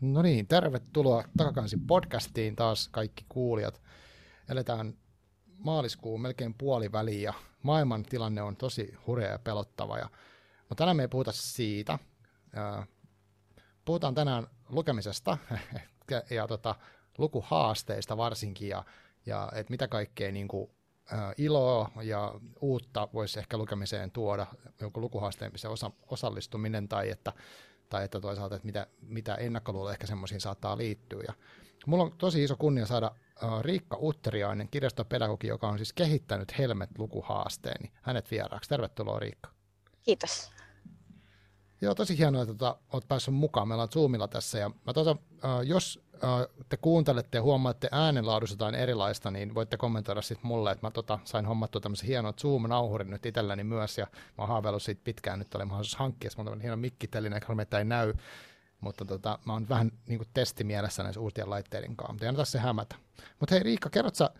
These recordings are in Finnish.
No niin, tervetuloa takaisin podcastiin taas kaikki kuulijat. Eletään maaliskuun melkein puoliväliin ja maailman tilanne on tosi hurja ja pelottava. Ja, no tänään me ei puhuta siitä. Puhutaan tänään lukemisesta ja, ja tota, lukuhaasteista varsinkin ja, ja et mitä kaikkea niin kuin, iloa ja uutta voisi ehkä lukemiseen tuoda, joku lukuhaasteen osa, osallistuminen tai että tai että toisaalta, että mitä, mitä ennakkoluuloja ehkä semmoisiin saattaa liittyä. Ja mulla on tosi iso kunnia saada Riikka Utteriainen, kirjastopedagogi, joka on siis kehittänyt Helmet-lukuhaasteen, niin hänet vieraaksi. Tervetuloa Riikka. Kiitos. Joo, tosi hienoa, että tota, olet päässyt mukaan. Meillä on Zoomilla tässä. Ja mä tota, uh, jos uh, te kuuntelette ja huomaatte äänenlaadussa jotain erilaista, niin voitte kommentoida sitten mulle, että mä tota, sain hommattua tämmöisen hienon Zoom-nauhurin nyt itselläni myös, ja mä oon haaveillut siitä pitkään, nyt oli mahdollisuus hankkia, mutta on hieno mikkiteline, että ei näy, mutta tota, mä oon vähän niin kuin testimielessä näissä uusien laitteiden kanssa, mutta ei anneta se hämätä. Mutta hei Riikka, kerrot sä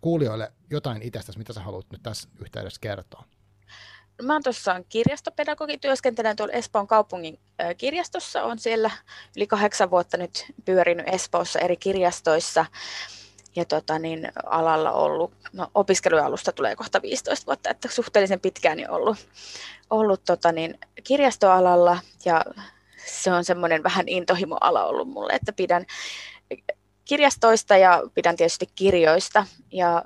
kuulijoille jotain itsestäsi, mitä sä haluat nyt tässä yhteydessä kertoa? Mä tuossa kirjastopedagogi, työskentelen tuolla Espoon kaupungin kirjastossa, on siellä yli kahdeksan vuotta nyt pyörinyt Espoossa eri kirjastoissa. Ja tota, niin, alalla ollut, no, opiskelualusta tulee kohta 15 vuotta, että suhteellisen pitkään jo ollut, ollut tota, niin, kirjastoalalla. Ja se on semmoinen vähän intohimoala ollut mulle, että pidän kirjastoista ja pidän tietysti kirjoista. Ja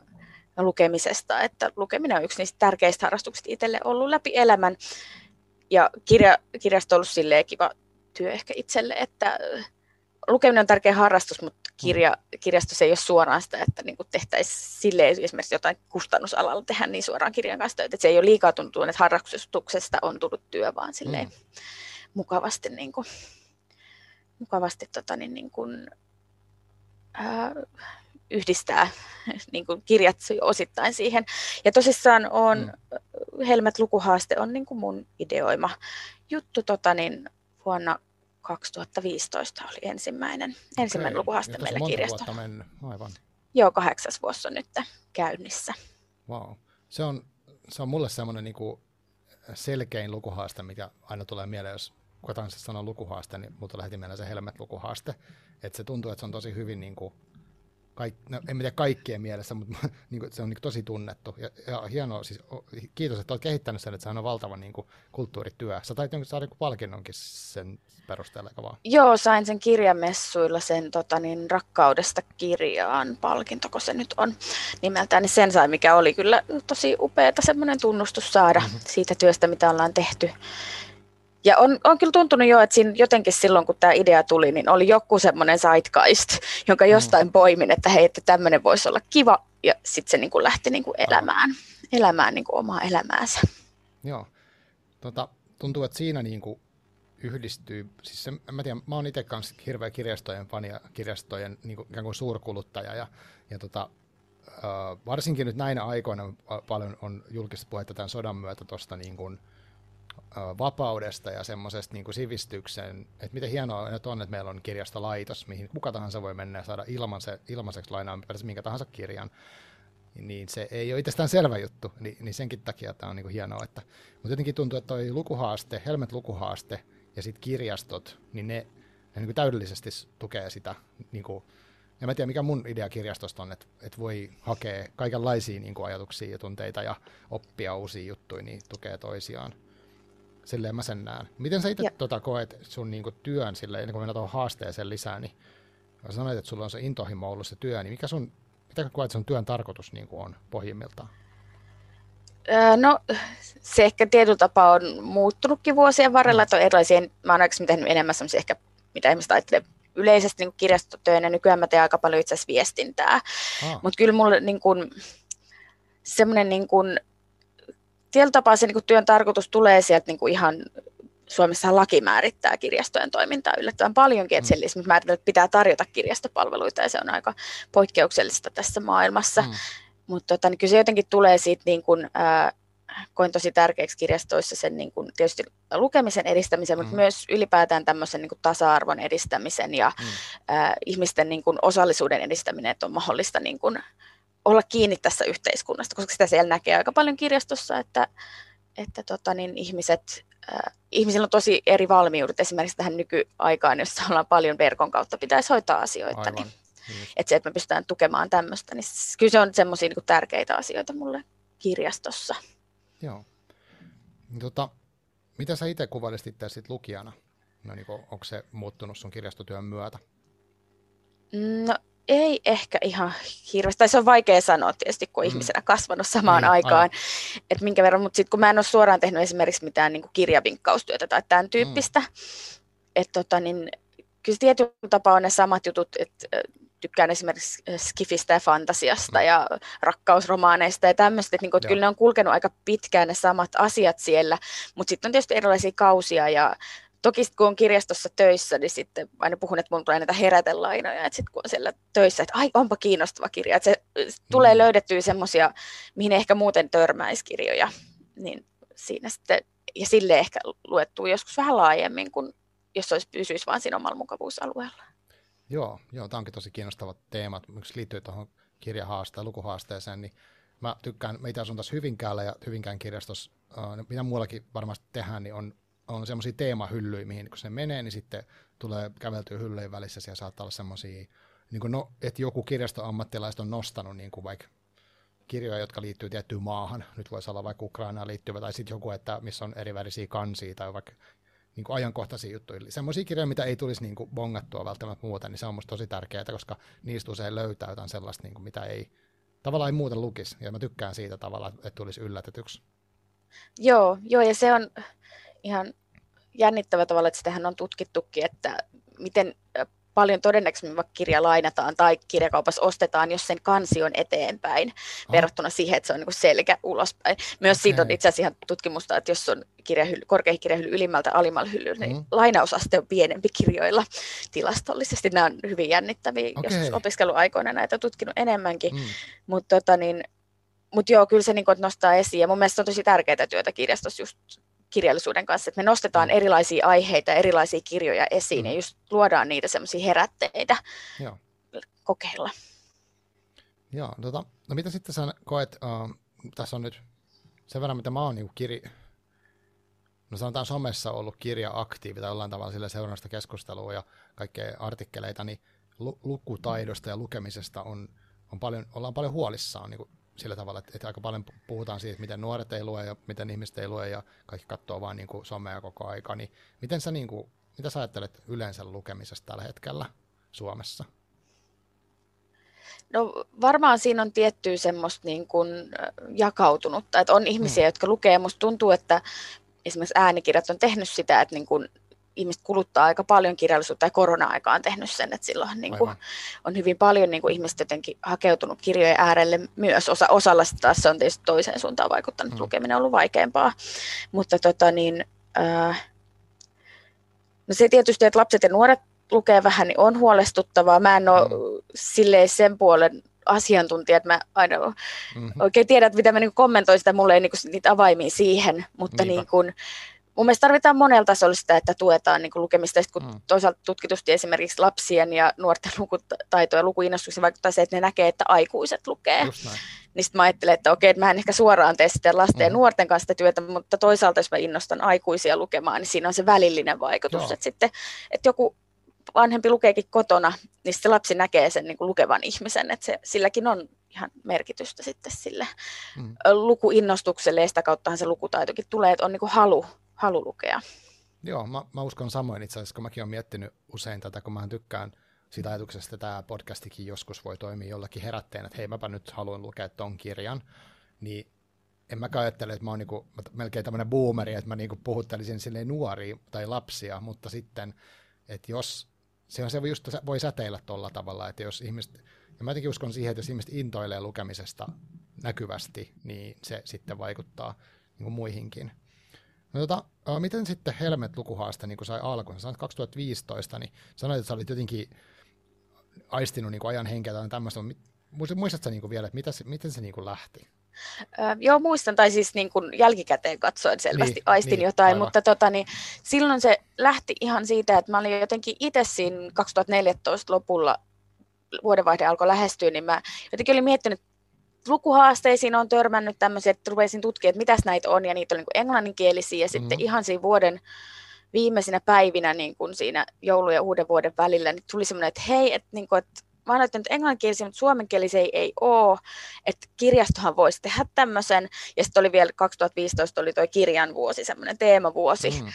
lukemisesta, että lukeminen on yksi niistä tärkeistä harrastuksista itselle ollut läpi elämän. Ja kirja, kirjasto on ollut silleen kiva työ ehkä itselle, että lukeminen on tärkeä harrastus, mutta kirja, kirjasto se ei ole suoraan sitä, että niin tehtäisiin silleen esimerkiksi jotain kustannusalalla tehdä niin suoraan kirjan kanssa töitä. Että se ei ole liikaa tuntunut, että harrastuksesta on tullut työ, vaan silleen mm. mukavasti, niin kuin, mukavasti tota, niin, niin kuin, ää, yhdistää niin kuin kirjat osittain siihen. Ja tosissaan on, mm. Helmet lukuhaaste on niin kuin mun ideoima juttu tota, niin vuonna 2015 oli ensimmäinen, ensimmäinen okay. lukuhaaste ja meillä kirjastolla. aivan. Joo, kahdeksas vuosi on nyt käynnissä. Wow. Se on, se on mulle semmoinen niin kuin selkein lukuhaaste, mikä aina tulee mieleen, jos tahansa sanoo lukuhaaste, niin mutta lähti mieleen se Helmet-lukuhaaste. Että se tuntuu, että se on tosi hyvin niin kuin kaik, no, en tiedä kaikkien mielessä, mutta niin kuin, se on niin kuin, tosi tunnettu. Ja, ja hienoa, siis, kiitos, että olet kehittänyt sen, että se on valtava niin kuin, kulttuurityö. Sä taitit saada palkinnonkin sen perusteella, eikä vaan? Joo, sain sen kirjamessuilla sen tota, niin, rakkaudesta kirjaan palkintoko se nyt on nimeltään, niin sen sai, mikä oli kyllä tosi upeata semmoinen tunnustus saada mm-hmm. siitä työstä, mitä ollaan tehty. Ja on, on kyllä tuntunut jo, että siinä jotenkin silloin, kun tämä idea tuli, niin oli joku semmoinen zeitgeist, jonka mm. jostain mm. poimin, että hei, että tämmöinen voisi olla kiva, ja sitten se niin kuin lähti niin kuin elämään, elämään niin kuin omaa elämäänsä. Joo. Tota, tuntuu, että siinä niin kuin yhdistyy, siis se, mä tiedän, mä oon itse kanssa hirveä kirjastojen fani ja kirjastojen niin kuin, ikään kuin suurkuluttaja, ja, ja tota, uh, varsinkin nyt näinä aikoina paljon on julkista puhetta tämän sodan myötä tuosta niin kuin, vapaudesta ja semmoisesta niin sivistyksen, että miten hienoa nyt on, että meillä on kirjastolaitos, mihin kuka tahansa voi mennä ja saada ilmaise, ilmaiseksi lainaan minkä tahansa kirjan, niin se ei ole itsestään selvä juttu, niin, niin senkin takia tämä on niin hienoa. Että, mutta jotenkin tuntuu, että toi lukuhaaste, Helmet-lukuhaaste ja sitten kirjastot, niin ne, ne niin täydellisesti tukee sitä. Niin kuin, ja mä tiedän, mikä mun idea kirjastosta on, että, että voi hakea kaikenlaisia niin kuin ajatuksia ja tunteita ja oppia uusia juttuja, niin tukee toisiaan. Silleen mä sen näen. Miten sä itse tota koet sun niinku työn silleen, ennen kuin mennään tuohon haasteeseen lisää, niin sanoit, että sulla on se intohimo ollut se työ, niin mikä sun, mitä koet sun työn tarkoitus niin on pohjimmiltaan? No se ehkä tietyllä tapaa on muuttunutkin vuosien varrella, että on erilaisia, mä oon aikaisemmin tehnyt enemmän semmoisia ehkä, mitä ihmiset ajattelee yleisesti niin kirjastotyönä, nykyään mä teen aika paljon itse asiassa viestintää, ah. mutta kyllä mulle niin kuin, semmoinen niin tietyllä tapaa se niin työn tarkoitus tulee sieltä niin kuin ihan Suomessa laki määrittää kirjastojen toimintaa yllättävän paljonkin, että mm. sen määritellä, että pitää tarjota kirjastopalveluita ja se on aika poikkeuksellista tässä maailmassa. Mm. Mutta tota, niin kyllä se jotenkin tulee siitä, niin kuin, ää, koin tosi tärkeäksi kirjastoissa sen niin kuin, tietysti lukemisen edistämisen, mm. mutta myös ylipäätään tämmöisen niin kuin tasa-arvon edistämisen ja mm. ää, ihmisten niin kuin, osallisuuden edistäminen, että on mahdollista niin kuin, olla kiinni tässä yhteiskunnasta, koska sitä siellä näkee aika paljon kirjastossa, että, että tota, niin ihmiset äh, ihmisillä on tosi eri valmiudet esimerkiksi tähän nykyaikaan, jossa ollaan paljon verkon kautta, pitäisi hoitaa asioita. Aivan. Niin, että se, että me pystytään tukemaan tämmöistä, niin kyllä se on semmoisia niin tärkeitä asioita mulle kirjastossa. Joo. Tota, mitä sä itse kuvailisit sit lukijana? No, niin kuin, onko se muuttunut sun kirjastotyön myötä? No ei ehkä ihan hirveästi, tai se on vaikea sanoa tietysti, kun mm. ihmisenä kasvanut samaan niin, aikaan, että minkä verran, mutta sitten kun mä en ole suoraan tehnyt esimerkiksi mitään niin kirjavinkkaustyötä tai tämän mm. tyyppistä, mm. että tota, niin, kyllä tietyllä tapaa on ne samat jutut, että tykkään esimerkiksi skifistä ja fantasiasta mm. ja rakkausromaaneista ja tämmöistä, että, niin kuin, että kyllä ne on kulkenut aika pitkään ne samat asiat siellä, mutta sitten on tietysti erilaisia kausia ja Toki sit, kun on kirjastossa töissä, niin sitten aina puhun, että mun tulee näitä herätelainoja, että sitten kun on siellä töissä, että ai, onpa kiinnostava kirja, että se tulee mm. löydettyä semmoisia, mihin ehkä muuten törmäiskirjoja, niin siinä sitten, ja sille ehkä luettuu joskus vähän laajemmin, kuin jos olisi pysyisi vain siinä omalla mukavuusalueella. Joo, joo, tämä onkin tosi kiinnostavat teemat, yksi liittyy tuohon kirjahaasteeseen, lukuhaasteeseen, niin mä tykkään, meitä asun taas Hyvinkäällä ja Hyvinkään kirjastossa, mitä muuallakin varmasti tehdään, niin on on semmoisia teemahyllyjä, mihin kun se menee, niin sitten tulee käveltyä hyllyjen välissä, siellä saattaa olla semmoisia, niin no, että joku kirjastoammattilaiset on nostanut niin kuin vaikka kirjoja, jotka liittyy tiettyyn maahan, nyt voisi olla vaikka Ukrainaan liittyvä, tai sitten joku, että missä on eri värisiä kansia, tai vaikka niin kuin ajankohtaisia juttuja. Semmoisia kirjoja, mitä ei tulisi niin kuin bongattua välttämättä muuten, niin se on musta tosi tärkeää, koska niistä usein löytää jotain sellaista, niin kuin mitä ei tavallaan ei muuten lukisi. Ja mä tykkään siitä tavalla, että tulisi yllätetyksi. Joo, joo, ja se on ihan jännittävä tavalla, että sitähän on tutkittukin, että miten paljon todennäköisemmin vaikka kirja lainataan tai kirjakaupassa ostetaan, jos sen kansi on eteenpäin oh. verrattuna siihen, että se on niin selkä ulospäin. Myös okay. siitä on itse asiassa ihan tutkimusta, että jos on kirjahylly, korkea kirjahylly ylimmältä alimmalle hyllyllä, niin mm. lainausaste on pienempi kirjoilla tilastollisesti. Nämä on hyvin jännittäviä, okay. jos opiskeluaikoina näitä on tutkinut enemmänkin. Mm. Mutta tota, niin, mut joo, kyllä se niin nostaa esiin. Ja mun mielestä se on tosi tärkeää työtä kirjastossa just kirjallisuuden kanssa, että me nostetaan mm. erilaisia aiheita, erilaisia kirjoja esiin mm. ja just luodaan niitä semmoisia herätteitä Joo. kokeilla. Joo, tota, no mitä sitten sä koet, uh, tässä on nyt sen verran, mitä mä oon niin kiri, no sanotaan somessa ollut kirja-aktiivi tai jollain tavalla sillä seurannasta keskustelua ja kaikkea artikkeleita, niin lukutaidosta ja lukemisesta on, on paljon, ollaan paljon huolissaan niin sillä tavalla, että, että aika paljon puhutaan siitä, miten nuoret ei lue ja miten ihmiset ei lue ja kaikki katsoo vaan niin kuin somea koko aika, niin miten sä, niin kuin, mitä sä ajattelet yleensä lukemisesta tällä hetkellä Suomessa? No varmaan siinä on tiettyä semmoista niin kuin jakautunutta, että on ihmisiä, hmm. jotka lukee, musta tuntuu, että esimerkiksi äänikirjat on tehnyt sitä, että niin kuin ihmiset kuluttaa aika paljon kirjallisuutta ja korona-aika on tehnyt sen, että silloin niin kuin, on hyvin paljon niin kuin ihmiset jotenkin hakeutunut kirjojen äärelle myös. Osa, osalla taas se on tietysti toiseen suuntaan vaikuttanut, mm. lukeminen on ollut vaikeampaa. Mutta tota niin, äh, no se tietysti, että lapset ja nuoret lukee vähän, niin on huolestuttavaa. Mä en ole mm. silleen sen puolen asiantuntija, että mä aina mm-hmm. oikein tiedä, että mitä mä niin kommentoin sitä, mulle ei niin kuin, niitä avaimia siihen, mutta niin kuin, mun mielestä tarvitaan monella tasolla sitä, että tuetaan niin kuin lukemista. Sitten kun mm. toisaalta tutkitusti esimerkiksi lapsien ja nuorten lukutaito ja lukuinnostuksen vaikuttaa se, että ne näkee, että aikuiset lukee. Niin sitten mä ajattelen, että okei, että mä en ehkä suoraan tee sitten lasten mm. ja nuorten kanssa sitä työtä, mutta toisaalta jos mä innostan aikuisia lukemaan, niin siinä on se välillinen vaikutus. Joo. Että sitten, että joku vanhempi lukeekin kotona, niin se lapsi näkee sen niin kuin lukevan ihmisen, että se, silläkin on ihan merkitystä sitten sille mm. lukuinnostukselle ja sitä kauttahan se lukutaitokin tulee, että on niin kuin halu halu lukea. Joo, mä, mä uskon samoin itse asiassa, kun mäkin olen miettinyt usein tätä, kun mä tykkään siitä ajatuksesta, että tämä podcastikin joskus voi toimia jollakin herätteen, että hei, mäpä nyt haluan lukea ton kirjan, niin en mä ajattele, että mä oon niinku, melkein tämmöinen boomeri, että mä niinku puhuttelisin silleen nuoria tai lapsia, mutta sitten, että jos, se, on, se just voi säteillä tuolla tavalla, että jos ihmiset, ja mä jotenkin uskon siihen, että jos ihmiset intoilee lukemisesta näkyvästi, niin se sitten vaikuttaa niin muihinkin. No tota, miten sitten Helmet lukuhaaste niin sai alkuun? Sanoit 2015, niin sanoit, että sä olit jotenkin aistinut niin ajan henkeä tai tämmöistä. Muistatko niin vielä, että mitä se, miten se niin lähti? Öö, joo, muistan, tai siis niin kuin jälkikäteen katsoen selvästi niin, aistin niin, jotain, aivan. mutta tota, niin, silloin se lähti ihan siitä, että mä olin jotenkin itse siinä 2014 lopulla, vuodenvaihde alkoi lähestyä, niin mä jotenkin olin miettinyt lukuhaasteisiin on törmännyt tämmöisiä, että rupesin tutkimaan, että mitäs näitä on, ja niitä oli niin kuin englanninkielisiä, ja sitten mm-hmm. ihan siinä vuoden viimeisinä päivinä niin kuin siinä joulu- ja uuden vuoden välillä, niin tuli semmoinen, että hei, että, niin kuin, että mä olen että englanninkielisiä, mutta suomenkielisiä ei, ei ole, että kirjastohan voisi tehdä tämmöisen, ja sitten oli vielä 2015 oli tuo kirjan vuosi, semmoinen teemavuosi, mm.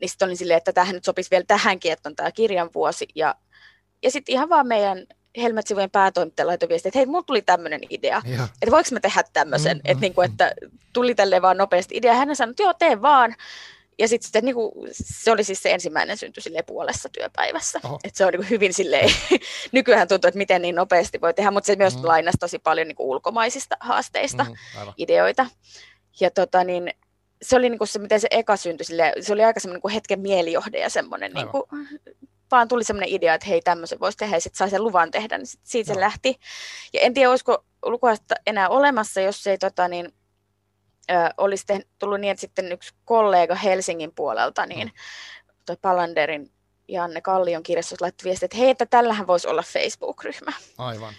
niin sitten oli silleen, että tähän nyt sopisi vielä tähänkin, että on tämä kirjan vuosi, ja, ja sitten ihan vaan meidän Helmet-sivujen päätoimittaja laitoi viestiä, että hei, mulla tuli tämmöinen idea, ja. että voiko mä tehdä tämmöisen, mm, että, niin kuin, että tuli tälleen vaan nopeasti idea. Hän sanoi, että joo, tee vaan. Ja sitten sit, niin se oli siis se ensimmäinen synty puolessa työpäivässä. että se on niin hyvin silleen, nykyään tuntuu, että miten niin nopeasti voi tehdä, mutta se myös mm. lainasi tosi paljon niin ulkomaisista haasteista mm, ideoita. Ja tota, niin, se oli niin kuin se, miten se eka syntyi, silleen, se oli aika semmoinen niin hetken mielijohde ja semmoinen, niin kuin, vaan tuli semmoinen idea, että hei tämmöisen voisi tehdä ja sitten sai sen luvan tehdä, niin sit siitä no. se lähti. Ja en tiedä, olisiko lukuasta enää olemassa, jos ei tota, niin, ö, olisi tehnyt, tullut niin, että sitten yksi kollega Helsingin puolelta, niin mm. toi Palanderin Janne Kallion kirjassa laittoi viestiä, että hei, että tällähän voisi olla Facebook-ryhmä. Aivan.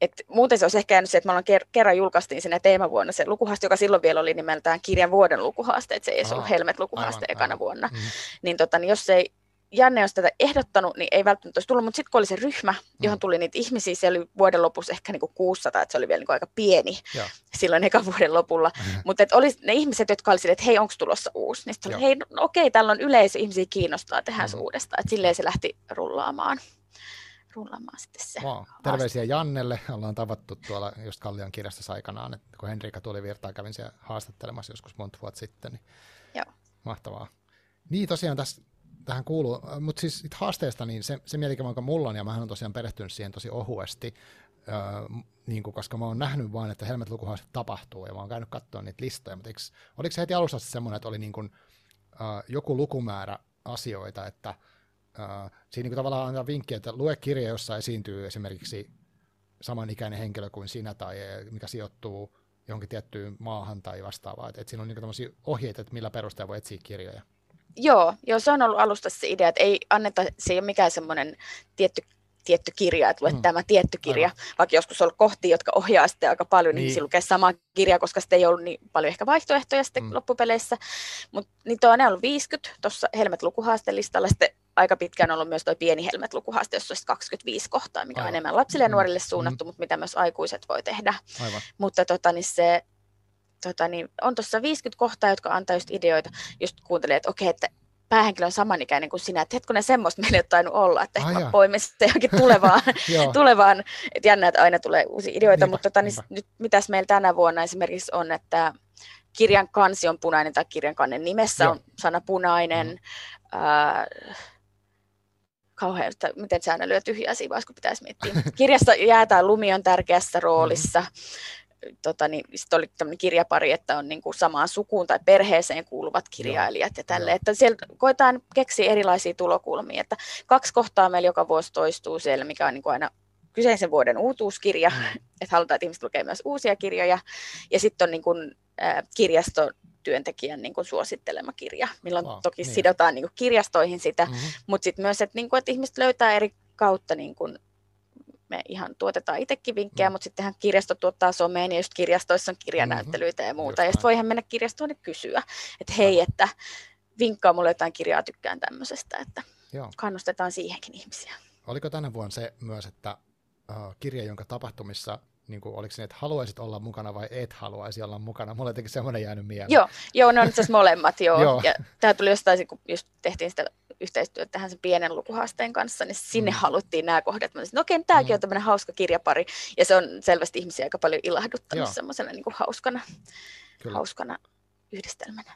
Et muuten se olisi ehkä jäänyt se, että me ollaan ker- kerran julkaistiin sinne teemavuonna se lukuhaaste, joka silloin vielä oli nimeltään kirjan vuoden lukuhaaste, että se ei ollut Helmet-lukuhaaste aivan, ekana aivan. vuonna. Mm-hmm. Niin, tota, niin jos ei Janne olisi tätä ehdottanut, niin ei välttämättä olisi tullut, mutta sitten kun oli se ryhmä, johon mm. tuli niitä ihmisiä, se oli vuoden lopussa ehkä niin kuin 600, että se oli vielä niin kuin aika pieni ja. silloin eka vuoden lopulla. Mm. Mutta oli ne ihmiset, jotka olivat että hei, onko tulossa uusi? Niin sitten oli, hei, no, okei, tällä on yleisö, ihmisiä kiinnostaa tehdä mm. uudestaan. Että silleen se lähti rullaamaan rullaamaan sitten se. Wow. Terveisiä Jannelle. Ollaan tavattu tuolla just Kallion kirjastossa aikanaan, että kun Henrika tuli virtaan, kävin siellä haastattelemassa joskus monta vuotta sitten. Niin Joo. Mahtavaa. Niin tosiaan tässä tähän kuuluu, mutta siis haasteesta, niin se, se mielikuva, jonka mulla on, ja mä oon tosiaan perehtynyt siihen tosi ohuesti, öö, niin kuin, koska mä oon nähnyt vain, että helmet lukuhaaste tapahtuu, ja mä oon käynyt katsoa niitä listoja, mutta eikö, oliko se heti alussa semmoinen, että oli niin kuin, öö, joku lukumäärä asioita, että öö, siinä niin tavallaan antaa vinkki, että lue kirja, jossa esiintyy esimerkiksi samanikäinen henkilö kuin sinä, tai mikä sijoittuu johonkin tiettyyn maahan tai vastaavaa. Että et siinä on niin ohjeita, että millä perusteella voi etsiä kirjoja. Joo, joo, se on ollut alusta se idea, että ei anneta, se ei ole mikään semmoinen tietty tietty kirja, että luet mm. tämä tietty kirja, Aivan. vaikka joskus on ollut kohtia, jotka ohjaa sitten aika paljon, niin, niin lukee sama kirja, koska sitten ei ollut niin paljon ehkä vaihtoehtoja sitten mm. loppupeleissä. Mutta niitä on, ollut 50 tuossa Helmet-lukuhaastelistalla, sitten aika pitkään on ollut myös tuo pieni Helmet-lukuhaaste, jossa olisi 25 kohtaa, mikä Aivan. on enemmän lapsille ja mm. nuorille suunnattu, mm. mutta mitä myös aikuiset voi tehdä. Aivan. Mutta tota, niin se tota, niin on tuossa 50 kohtaa, jotka antaa just ideoita, just kuuntelee, että okei, että päähenkilö on samanikäinen kuin sinä, että hetkonen semmoista meillä ei ole tainnut olla, että ehkä mä poimin sitten johonkin tulevaan, tulevaan, että jännä, että aina tulee uusia ideoita, niinpä, mutta tota, niin, nyt mitäs meillä tänä vuonna esimerkiksi on, että kirjan kansi on punainen tai kirjan kannen nimessä Joo. on sana punainen, mm. äh, kauhean, miten sä aina lyö tyhjää siinä kun pitäisi miettiä. Kirjassa jäätään lumi on tärkeässä roolissa. Mm tota, niin, sit oli tämmöinen kirjapari, että on niin kuin samaan sukuun tai perheeseen kuuluvat kirjailijat ja tälle. Että siellä koetaan keksiä erilaisia tulokulmia. Että kaksi kohtaa meillä joka vuosi toistuu siellä, mikä on niin kuin aina kyseisen vuoden uutuuskirja, mm. että halutaan, että ihmiset lukee myös uusia kirjoja. Ja sitten on niin kuin, äh, kirjastotyöntekijän niin kuin suosittelema kirja, milloin wow, toki niin. sidotaan niin kuin kirjastoihin sitä, mm-hmm. mutta sitten myös, että, niin kuin, että ihmiset löytää eri kautta niin kuin me ihan tuotetaan itsekin vinkkejä, mm. mutta sittenhän kirjasto tuottaa someen ja just kirjastoissa on kirjanäyttelyitä ja muuta. Just ja sitten voihan mennä kirjastoon ja kysyä, että hei, että vinkkaa mulle jotain kirjaa, tykkään tämmöisestä, että Joo. kannustetaan siihenkin ihmisiä. Oliko tänä vuonna se myös, että kirja, jonka tapahtumissa niin kuin, oliko se, että haluaisit olla mukana vai et haluaisi olla mukana? Mulle jotenkin semmoinen jäänyt mieleen. Joo, joo ne on itse molemmat, joo. joo. Ja tämä tuli jostain, kun just tehtiin sitä yhteistyötä tähän sen pienen lukuhaasteen kanssa, niin sinne mm. haluttiin nämä kohdat. Mä sanoin, no okei, okay, tämäkin mm. on tämmöinen hauska kirjapari, ja se on selvästi ihmisiä aika paljon ilahduttanut semmoisena niin hauskana, hauskana yhdistelmänä.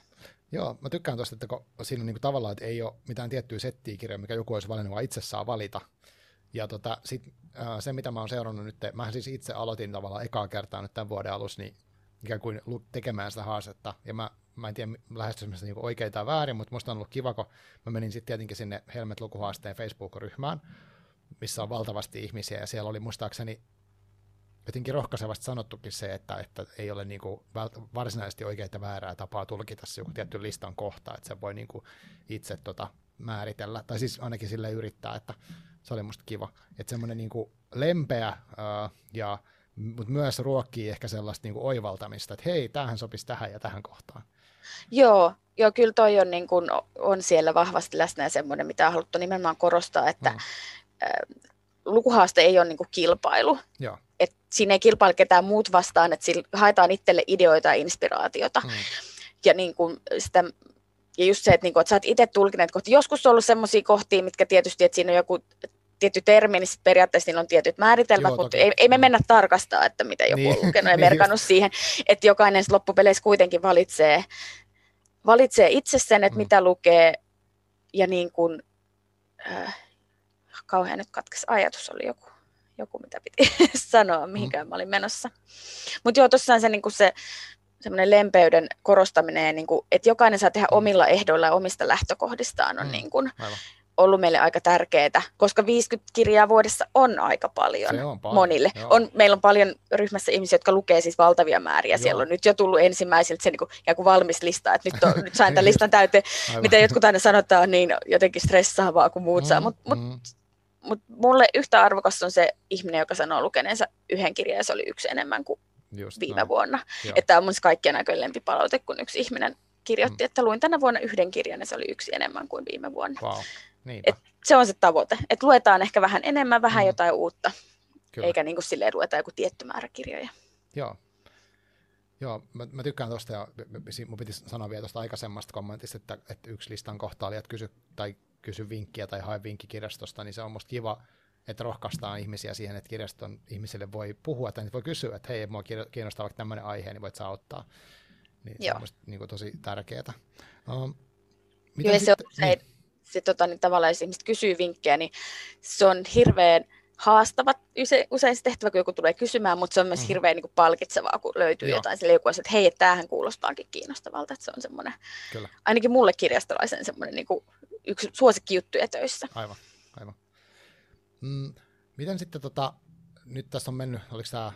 Joo, mä tykkään tuosta, että kun siinä on niin kuin tavallaan, että ei ole mitään tiettyä settiä kirjoja, mikä joku olisi valinnut, vaan itse saa valita. Ja tota, sit, äh, se, mitä mä oon seurannut nyt, mä siis itse aloitin tavallaan ekaa kertaa nyt tämän vuoden alussa, niin ikään kuin tekemään sitä haastetta. Ja mä mä en tiedä lähestymisestä niin oikein tai väärin, mutta musta on ollut kiva, kun mä menin sitten tietenkin sinne Helmet-lukuhaasteen Facebook-ryhmään, missä on valtavasti ihmisiä, ja siellä oli muistaakseni jotenkin rohkaisevasti sanottukin se, että, että ei ole niin kuin varsinaisesti oikeaa ja väärää tapaa tulkita se joku tietty listan kohta, että se voi niin kuin itse tota määritellä, tai siis ainakin sille yrittää, että se oli musta kiva. Että semmoinen niin lempeä ää, ja mutta myös ruokkii ehkä sellaista niin kuin oivaltamista, että hei, tähän sopisi tähän ja tähän kohtaan. Joo, joo kyllä toi on, niin kuin, on siellä vahvasti läsnä ja semmoinen, mitä on haluttu nimenomaan korostaa, että mm. äh, lukuhaaste ei ole niin kuin kilpailu. Joo. Et siinä ei kilpaile ketään muut vastaan, että haetaan itselle ideoita ja inspiraatiota. Mm. Ja, niin kuin sitä, ja just se, että, niin kuin, että sä oot itse tulkineet kohti. Joskus on ollut sellaisia kohtia, mitkä tietysti, että siinä on joku tietty termi, niin periaatteessa niillä on tietyt määritelmät, Joo, mutta ei, ei me mennä tarkastaa, että mitä joku niin. on lukenut ja niin merkannut siihen, että jokainen loppupeleissä kuitenkin valitsee, valitsee itse sen, että mm. mitä lukee, ja niin kuin, äh, kauhean nyt katkesi ajatus, oli joku, joku mitä piti sanoa, mihinkään mm. mä olin menossa. Mutta joo, tosiaan se, niin kuin se semmoinen lempeyden korostaminen, niin kuin, että jokainen saa tehdä mm. omilla ehdoilla ja omista lähtökohdistaan on mm. niin kuin, ollut meille aika tärkeää, koska 50 kirjaa vuodessa on aika paljon, on paljon. monille. On, meillä on paljon ryhmässä ihmisiä, jotka lukee siis valtavia määriä. Joo. Siellä on nyt jo tullut ensimmäisiltä se niin kuin, valmis lista, että nyt, on, nyt sain tämän listan täyteen. Mitä jotkut aina sanotaan, niin jotenkin stressaavaa kuin muut mm, saa. Mutta mut, mm. mut mulle yhtä arvokas on se ihminen, joka sanoo lukeneensa yhden kirjan ja se oli yksi enemmän kuin Just viime näin. vuonna. Että on mun kaikkien näköinen lempipalaute, kun yksi ihminen kirjoitti, mm. että luin tänä vuonna yhden kirjan ja se oli yksi enemmän kuin viime vuonna. Wow. Et se on se tavoite, että luetaan ehkä vähän enemmän, vähän mm. jotain uutta, Kyllä. eikä niin kuin silleen lueta joku tietty määrä kirjoja. Joo. Joo, mä, mä tykkään tuosta ja mun piti sanoa vielä tuosta aikaisemmasta kommentista, että, että yksi listan kohta oli, että kysy, tai kysy vinkkiä tai hae vinkki kirjastosta, niin se on musta kiva, että rohkaistaan ihmisiä siihen, että kirjaston ihmisille voi puhua, tai voi kysyä, että hei, mua kiinnostaa vaikka tämmöinen aihe, niin voit sä auttaa. Niin Joo. se on musta niin kuin, tosi tärkeää. Um, Joo, se on usein, niin se, tota, niin tavallaan jos ihmiset kysyy vinkkejä, niin se on hirveän haastava usein se tehtävä, kun joku tulee kysymään, mutta se on myös mm. hirveän niin kuin palkitsevaa, kun löytyy Joo. jotain sille joku että hei, tämähän kuulostaakin kiinnostavalta, että se on semmoinen, Kyllä. ainakin mulle kirjastolaisen semmoinen niin kuin yksi suosikkijuttuja töissä. Aivan, aivan. Mm, miten sitten, tota, nyt tässä on mennyt, oliko tämä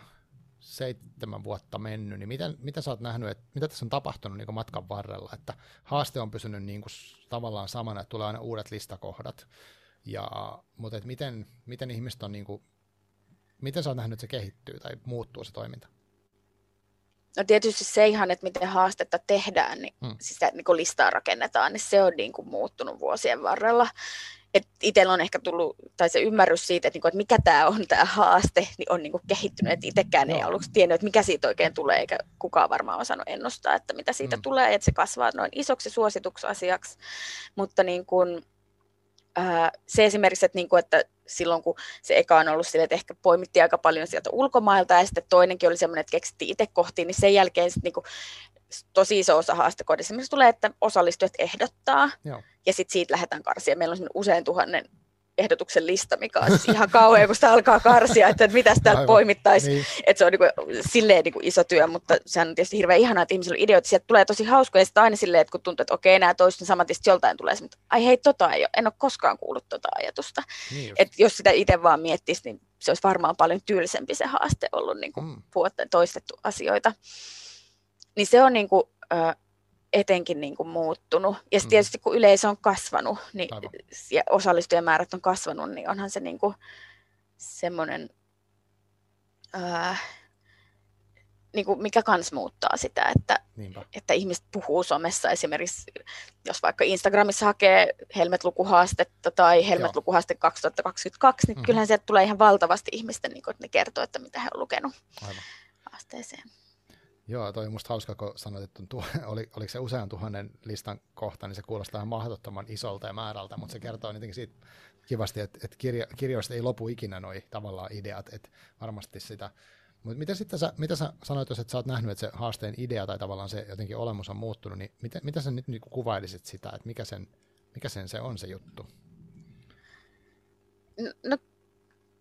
seitsemän vuotta mennyt, niin miten, mitä sä oot nähnyt, että mitä tässä on tapahtunut niin matkan varrella, että haaste on pysynyt niin kuin tavallaan samana, että tulee aina uudet listakohdat, ja, mutta että miten, miten ihmiset on, niin kuin, miten sä oot nähnyt, että se kehittyy tai muuttuu se toiminta? No tietysti se ihan, että miten haastetta tehdään, niin hmm. sitä, niin listaa rakennetaan, niin se on niin kuin muuttunut vuosien varrella että itsellä on ehkä tullut, tai se ymmärrys siitä, että, niinku, että mikä tämä on tämä haaste, niin on niinku kehittynyt, että itsekään ei aluksi tiennyt, että mikä siitä oikein tulee, eikä kukaan varmaan osannut ennustaa, että mitä siitä mm. tulee, että se kasvaa noin isoksi suosituksi asiaksi, mutta niin kuin, ää, se esimerkiksi, että, niin kuin, että silloin kun se eka on ollut sille, että ehkä poimittiin aika paljon sieltä ulkomailta ja sitten toinenkin oli semmoinen, että keksittiin itse kohtiin, niin sen jälkeen sitten niin kuin tosi iso osa haastekodissa. Esimerkiksi tulee, että osallistujat ehdottaa Joo. ja sitten siitä lähdetään karsia. Meillä on usein tuhannen ehdotuksen lista, mikä on siis ihan kauhean, kun sitä alkaa karsia, että mitä täällä poimittaisiin. Niin. Että se on niin kuin, silleen niin kuin iso työ, mutta sehän on tietysti hirveän ihanaa, että ihmisillä on ideoita. Sieltä tulee tosi hauskoja ja sitten aina silleen, että kun tuntuu, että okei, nämä toisten samat, sitten joltain tulee se, että ai hei, tota ei ole, en ole koskaan kuullut tota ajatusta. Niin että jos sitä itse vaan miettisi, niin se olisi varmaan paljon tylsempi se haaste ollut niin kuin mm. toistettu asioita niin se on niin kuin, ö, etenkin niin kuin muuttunut. Ja mm. tietysti kun yleisö on kasvanut niin, ja osallistujamäärät on kasvanut, niin onhan se niin kuin semmoinen, niin kuin mikä kans muuttaa sitä, että, että ihmiset puhuu somessa esimerkiksi, jos vaikka Instagramissa hakee Helmet-lukuhaastetta tai Helmet-lukuhaaste 2022, niin mm. kyllähän sieltä tulee ihan valtavasti ihmisten, niin kuin, että ne kertoo, että mitä he on lukenut Aivan. haasteeseen. Joo, toi on musta hauska, kun sanoit, että tuo, oli, oliko se usean tuhannen listan kohta, niin se kuulostaa ihan mahdottoman isolta ja määrältä, mutta se kertoo jotenkin siitä kivasti, että, että kirja, kirjoista ei lopu ikinä noi tavallaan ideat, että varmasti sitä. Mutta mitä sitten sä, mitä sä sanoit, jos että sä oot nähnyt, että se haasteen idea tai tavallaan se jotenkin olemus on muuttunut, niin mitä, mitä sä nyt niin kuvailisit sitä, että mikä sen, mikä sen se on se juttu? No,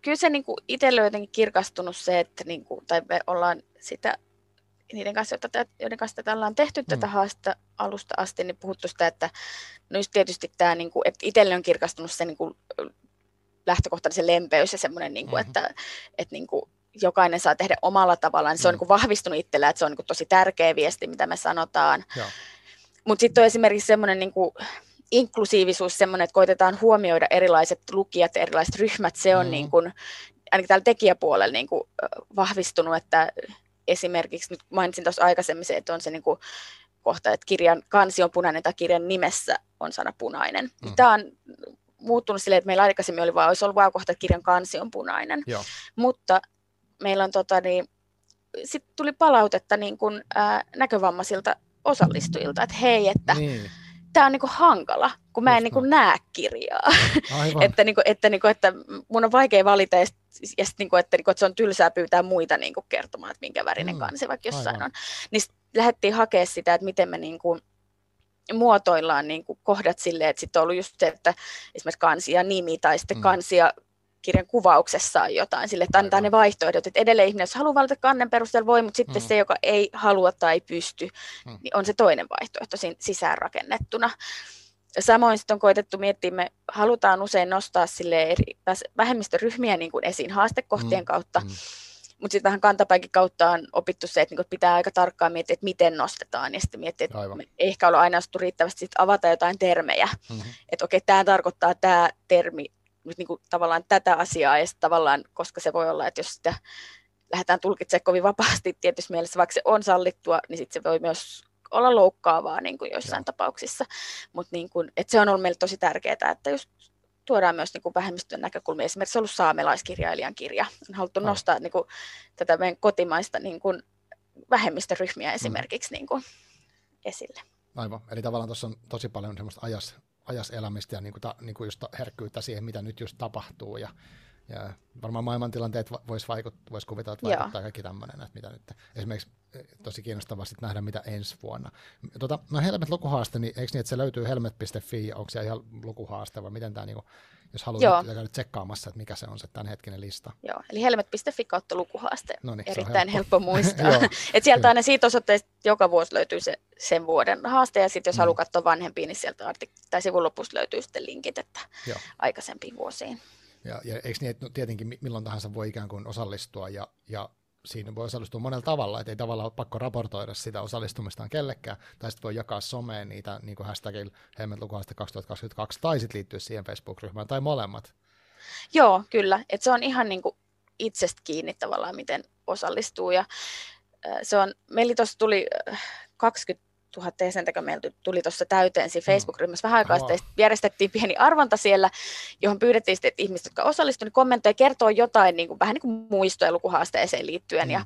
kyllä se niin itselle on jotenkin kirkastunut se, että niin kuin, tai me ollaan sitä niiden kanssa, joiden kanssa tätä ollaan tehty mm. tätä haasta alusta asti, niin puhuttu sitä, että no just tietysti tämä, niin kuin, että itselle on kirkastunut se niin kuin, lähtökohtainen se lempeys ja semmoinen, niin kuin, mm-hmm. että, että niin kuin, jokainen saa tehdä omalla tavallaan. Niin se on mm. niin kuin, vahvistunut itsellä, että se on niin kuin, tosi tärkeä viesti, mitä me sanotaan. Mutta sitten on esimerkiksi semmoinen niin kuin, inklusiivisuus, semmoinen, että koitetaan huomioida erilaiset lukijat ja erilaiset ryhmät, se on mm. niin kuin, ainakin täällä tekijäpuolella niin kuin, vahvistunut, että esimerkiksi, nyt mainitsin tuossa aikaisemmin se, että on se niin kuin, kohta, että kirjan kansi on punainen tai kirjan nimessä on sana punainen. Mm. Tämä on muuttunut silleen, että meillä aikaisemmin oli vaan, olisi ollut vaan kohta, että kirjan kansi on punainen. Joo. Mutta meillä on tota, niin, sitten tuli palautetta niin kuin, ää, näkövammaisilta osallistujilta, että hei, että niin. Tämä on niin kuin hankala, kun mä en niin kuin näe kirjaa. että, niin kuin, että, niin kuin, että mun on vaikea valita ja, ja sit, niin kuin, että, niin kuin, että se on tylsää pyytää muita niin kuin kertomaan, että minkä värinen mm. kansi vaikka jossain Aivan. on. Niin lähdettiin hakemaan sitä, että miten me niin kuin, muotoillaan niin kuin kohdat silleen, että sitten on ollut just se, että esimerkiksi kansi ja nimi tai sitten mm. kansi ja kirjan kuvauksessa on jotain, sille, että annetaan ne vaihtoehdot, että edelleen ihminen, jos haluaa valita kannen perusteella voi, mutta sitten mm. se, joka ei halua tai ei pysty, mm. niin on se toinen vaihtoehto siinä sisäänrakennettuna. Samoin sitten on koitettu miettiä, me halutaan usein nostaa sille eri, vähemmistöryhmiä niin kuin esiin haastekohtien mm. kautta, mm. mutta sitten vähän kantapaikin kautta on opittu se, että niin pitää aika tarkkaan miettiä, että miten nostetaan, ja sitten miettiä, että Aivan. ei ehkä ole aina riittävästi sit avata jotain termejä, mm-hmm. että okei, tämä tarkoittaa tämä termi niin kuin tavallaan tätä asiaa ja tavallaan, koska se voi olla, että jos sitä lähdetään tulkitsemaan kovin vapaasti tietysti mielessä, vaikka se on sallittua, niin sitten se voi myös olla loukkaavaa niin kuin joissain Joo. tapauksissa. Mutta niin kuin, se on ollut meille tosi tärkeää, että just tuodaan myös niin kuin vähemmistön näkökulmia. Esimerkiksi ollut saamelaiskirjailijan kirja. On haluttu Aivan. nostaa niin kuin, tätä meidän kotimaista niin kuin, vähemmistöryhmiä esimerkiksi mm. niin kuin, esille. Aivan. Eli tavallaan tuossa on tosi paljon semmoista ajas, ajas elämistä ja niin kuin, ta, niin kuin just herkkyyttä siihen, mitä nyt just tapahtuu. Ja, ja varmaan maailmantilanteet voisi vaikuttaa, vois kuvitella, että vaikuttaa Joo. kaikki tämmöinen, että mitä nyt. Esimerkiksi eh, tosi kiinnostavaa sitten nähdä, mitä ensi vuonna. Tota, no Helmet lukuhaaste, niin eikö niin, että se löytyy helmet.fi, ja onko se ihan lukuhaaste, vai miten tämä, niin kuin, jos haluaa käydä tsekkaamassa, että mikä se on se tämänhetkinen lista. Joo, eli helmet.fi kautta lukuhaaste. No niin, Erittäin helppo. helppo muistaa. Et sieltä aina siitä osoitteesta joka vuosi löytyy se sen vuoden haaste, ja sitten jos mm. haluaa katsoa vanhempia, niin sieltä artik- tai sivun lopussa löytyy sitten linkit, että Joo. aikaisempiin vuosiin. Ja, ja eikö niin, että no, tietenkin milloin tahansa voi ikään kuin osallistua, ja, ja siinä voi osallistua monella tavalla, että ei tavallaan ole pakko raportoida sitä osallistumistaan kellekään, tai sitten voi jakaa someen niitä niin kuin hashtagilla Helmet 2022, tai sitten liittyä siihen Facebook-ryhmään, tai molemmat. Joo, kyllä. Et se on ihan niin kuin itsestä kiinni tavallaan, miten osallistuu, ja se on, meillä tuossa tuli 20 000 jäsentä, kun meillä tuli tuossa täyteen siinä mm. Facebook-ryhmässä vähän aikaa sitten, järjestettiin pieni arvonta siellä, johon pyydettiin sitten, että ihmiset, jotka osallistuivat, niin kommentoi kertoo jotain niin kuin, vähän niin kuin muistoja lukuhaasteeseen liittyen. Mm. Ja,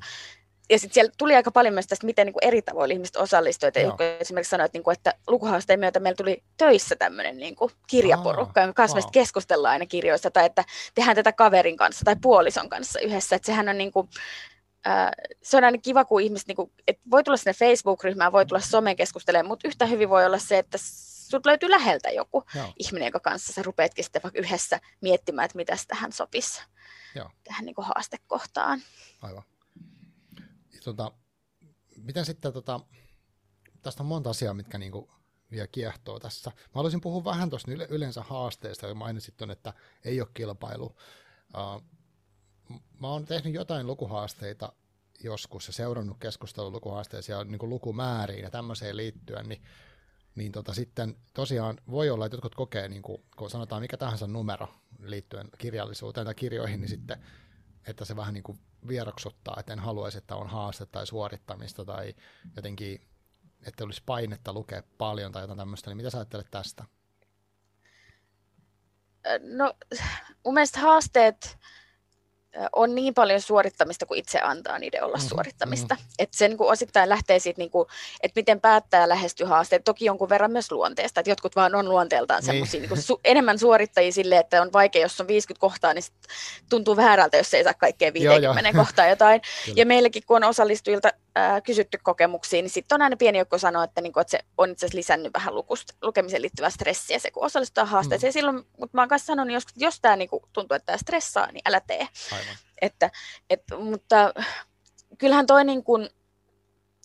ja sitten siellä tuli aika paljon myös tästä, miten niin kuin eri tavoin ihmiset osallistuivat. Joku esimerkiksi sanoi, että, niin kuin, että lukuhaasteen myötä meillä tuli töissä tämmöinen niin kuin kirjaporukka, jonka kanssa wow. keskustellaan aina kirjoista, tai että tehdään tätä kaverin kanssa tai puolison kanssa yhdessä. Että sehän on niin kuin, se on aina kiva, kun ihmiset, niin kuin, että voi tulla sinne Facebook-ryhmään, voi tulla someen keskustelemaan, mutta yhtä hyvin voi olla se, että sinut löytyy läheltä joku Joo. ihminen, joka kanssa sä rupeatkin sitten vaikka yhdessä miettimään, että mitä tähän sopisi Joo. tähän niin kuin haastekohtaan. Aivan. Tota, miten sitten, tota, tästä on monta asiaa, mitkä niin kuin vielä kiehtoo tässä. Mä haluaisin puhua vähän tuosta yleensä haasteista, ja mainitsit on, että ei ole kilpailu. Uh, mä oon tehnyt jotain lukuhaasteita joskus ja seurannut keskustelua lukuhaasteisia ja niin lukumääriin ja tämmöiseen liittyen, niin, niin tota, sitten tosiaan voi olla, että jotkut kokee, niin kuin, kun sanotaan mikä tahansa numero liittyen kirjallisuuteen tai kirjoihin, niin sitten että se vähän niin kuin vieroksuttaa, että en haluaisi, että on haaste tai suorittamista tai jotenkin, että olisi painetta lukea paljon tai jotain tämmöistä, niin mitä sä ajattelet tästä? No mun mielestä haasteet on niin paljon suorittamista kuin itse antaa niiden olla mm-hmm. suorittamista. Mm-hmm. Että se niin kuin osittain lähtee siitä, niin kuin, että miten päättää lähestyä haasteet. Toki jonkun verran myös luonteesta, että jotkut vaan on luonteeltaan niin. semmoisia niin su- enemmän suorittajia sille, että on vaikea, jos on 50 kohtaa, niin tuntuu väärältä, jos ei saa kaikkea 50 joo, kohtaa jotain. ja meilläkin, kun on osallistujilta ää, kysytty kokemuksia, niin sitten on aina pieni joukko sanoa, että, niin että se on itse asiassa lisännyt vähän lukusta, lukemiseen liittyvää stressiä, se kun osallistuu haasteeseen. Mm. silloin, mutta mä oon kanssa sanonut, jos, jos tämä niin tuntuu, että tämä stressaa, niin älä tee. Aivan. Että, et, mutta kyllähän toi niin kuin,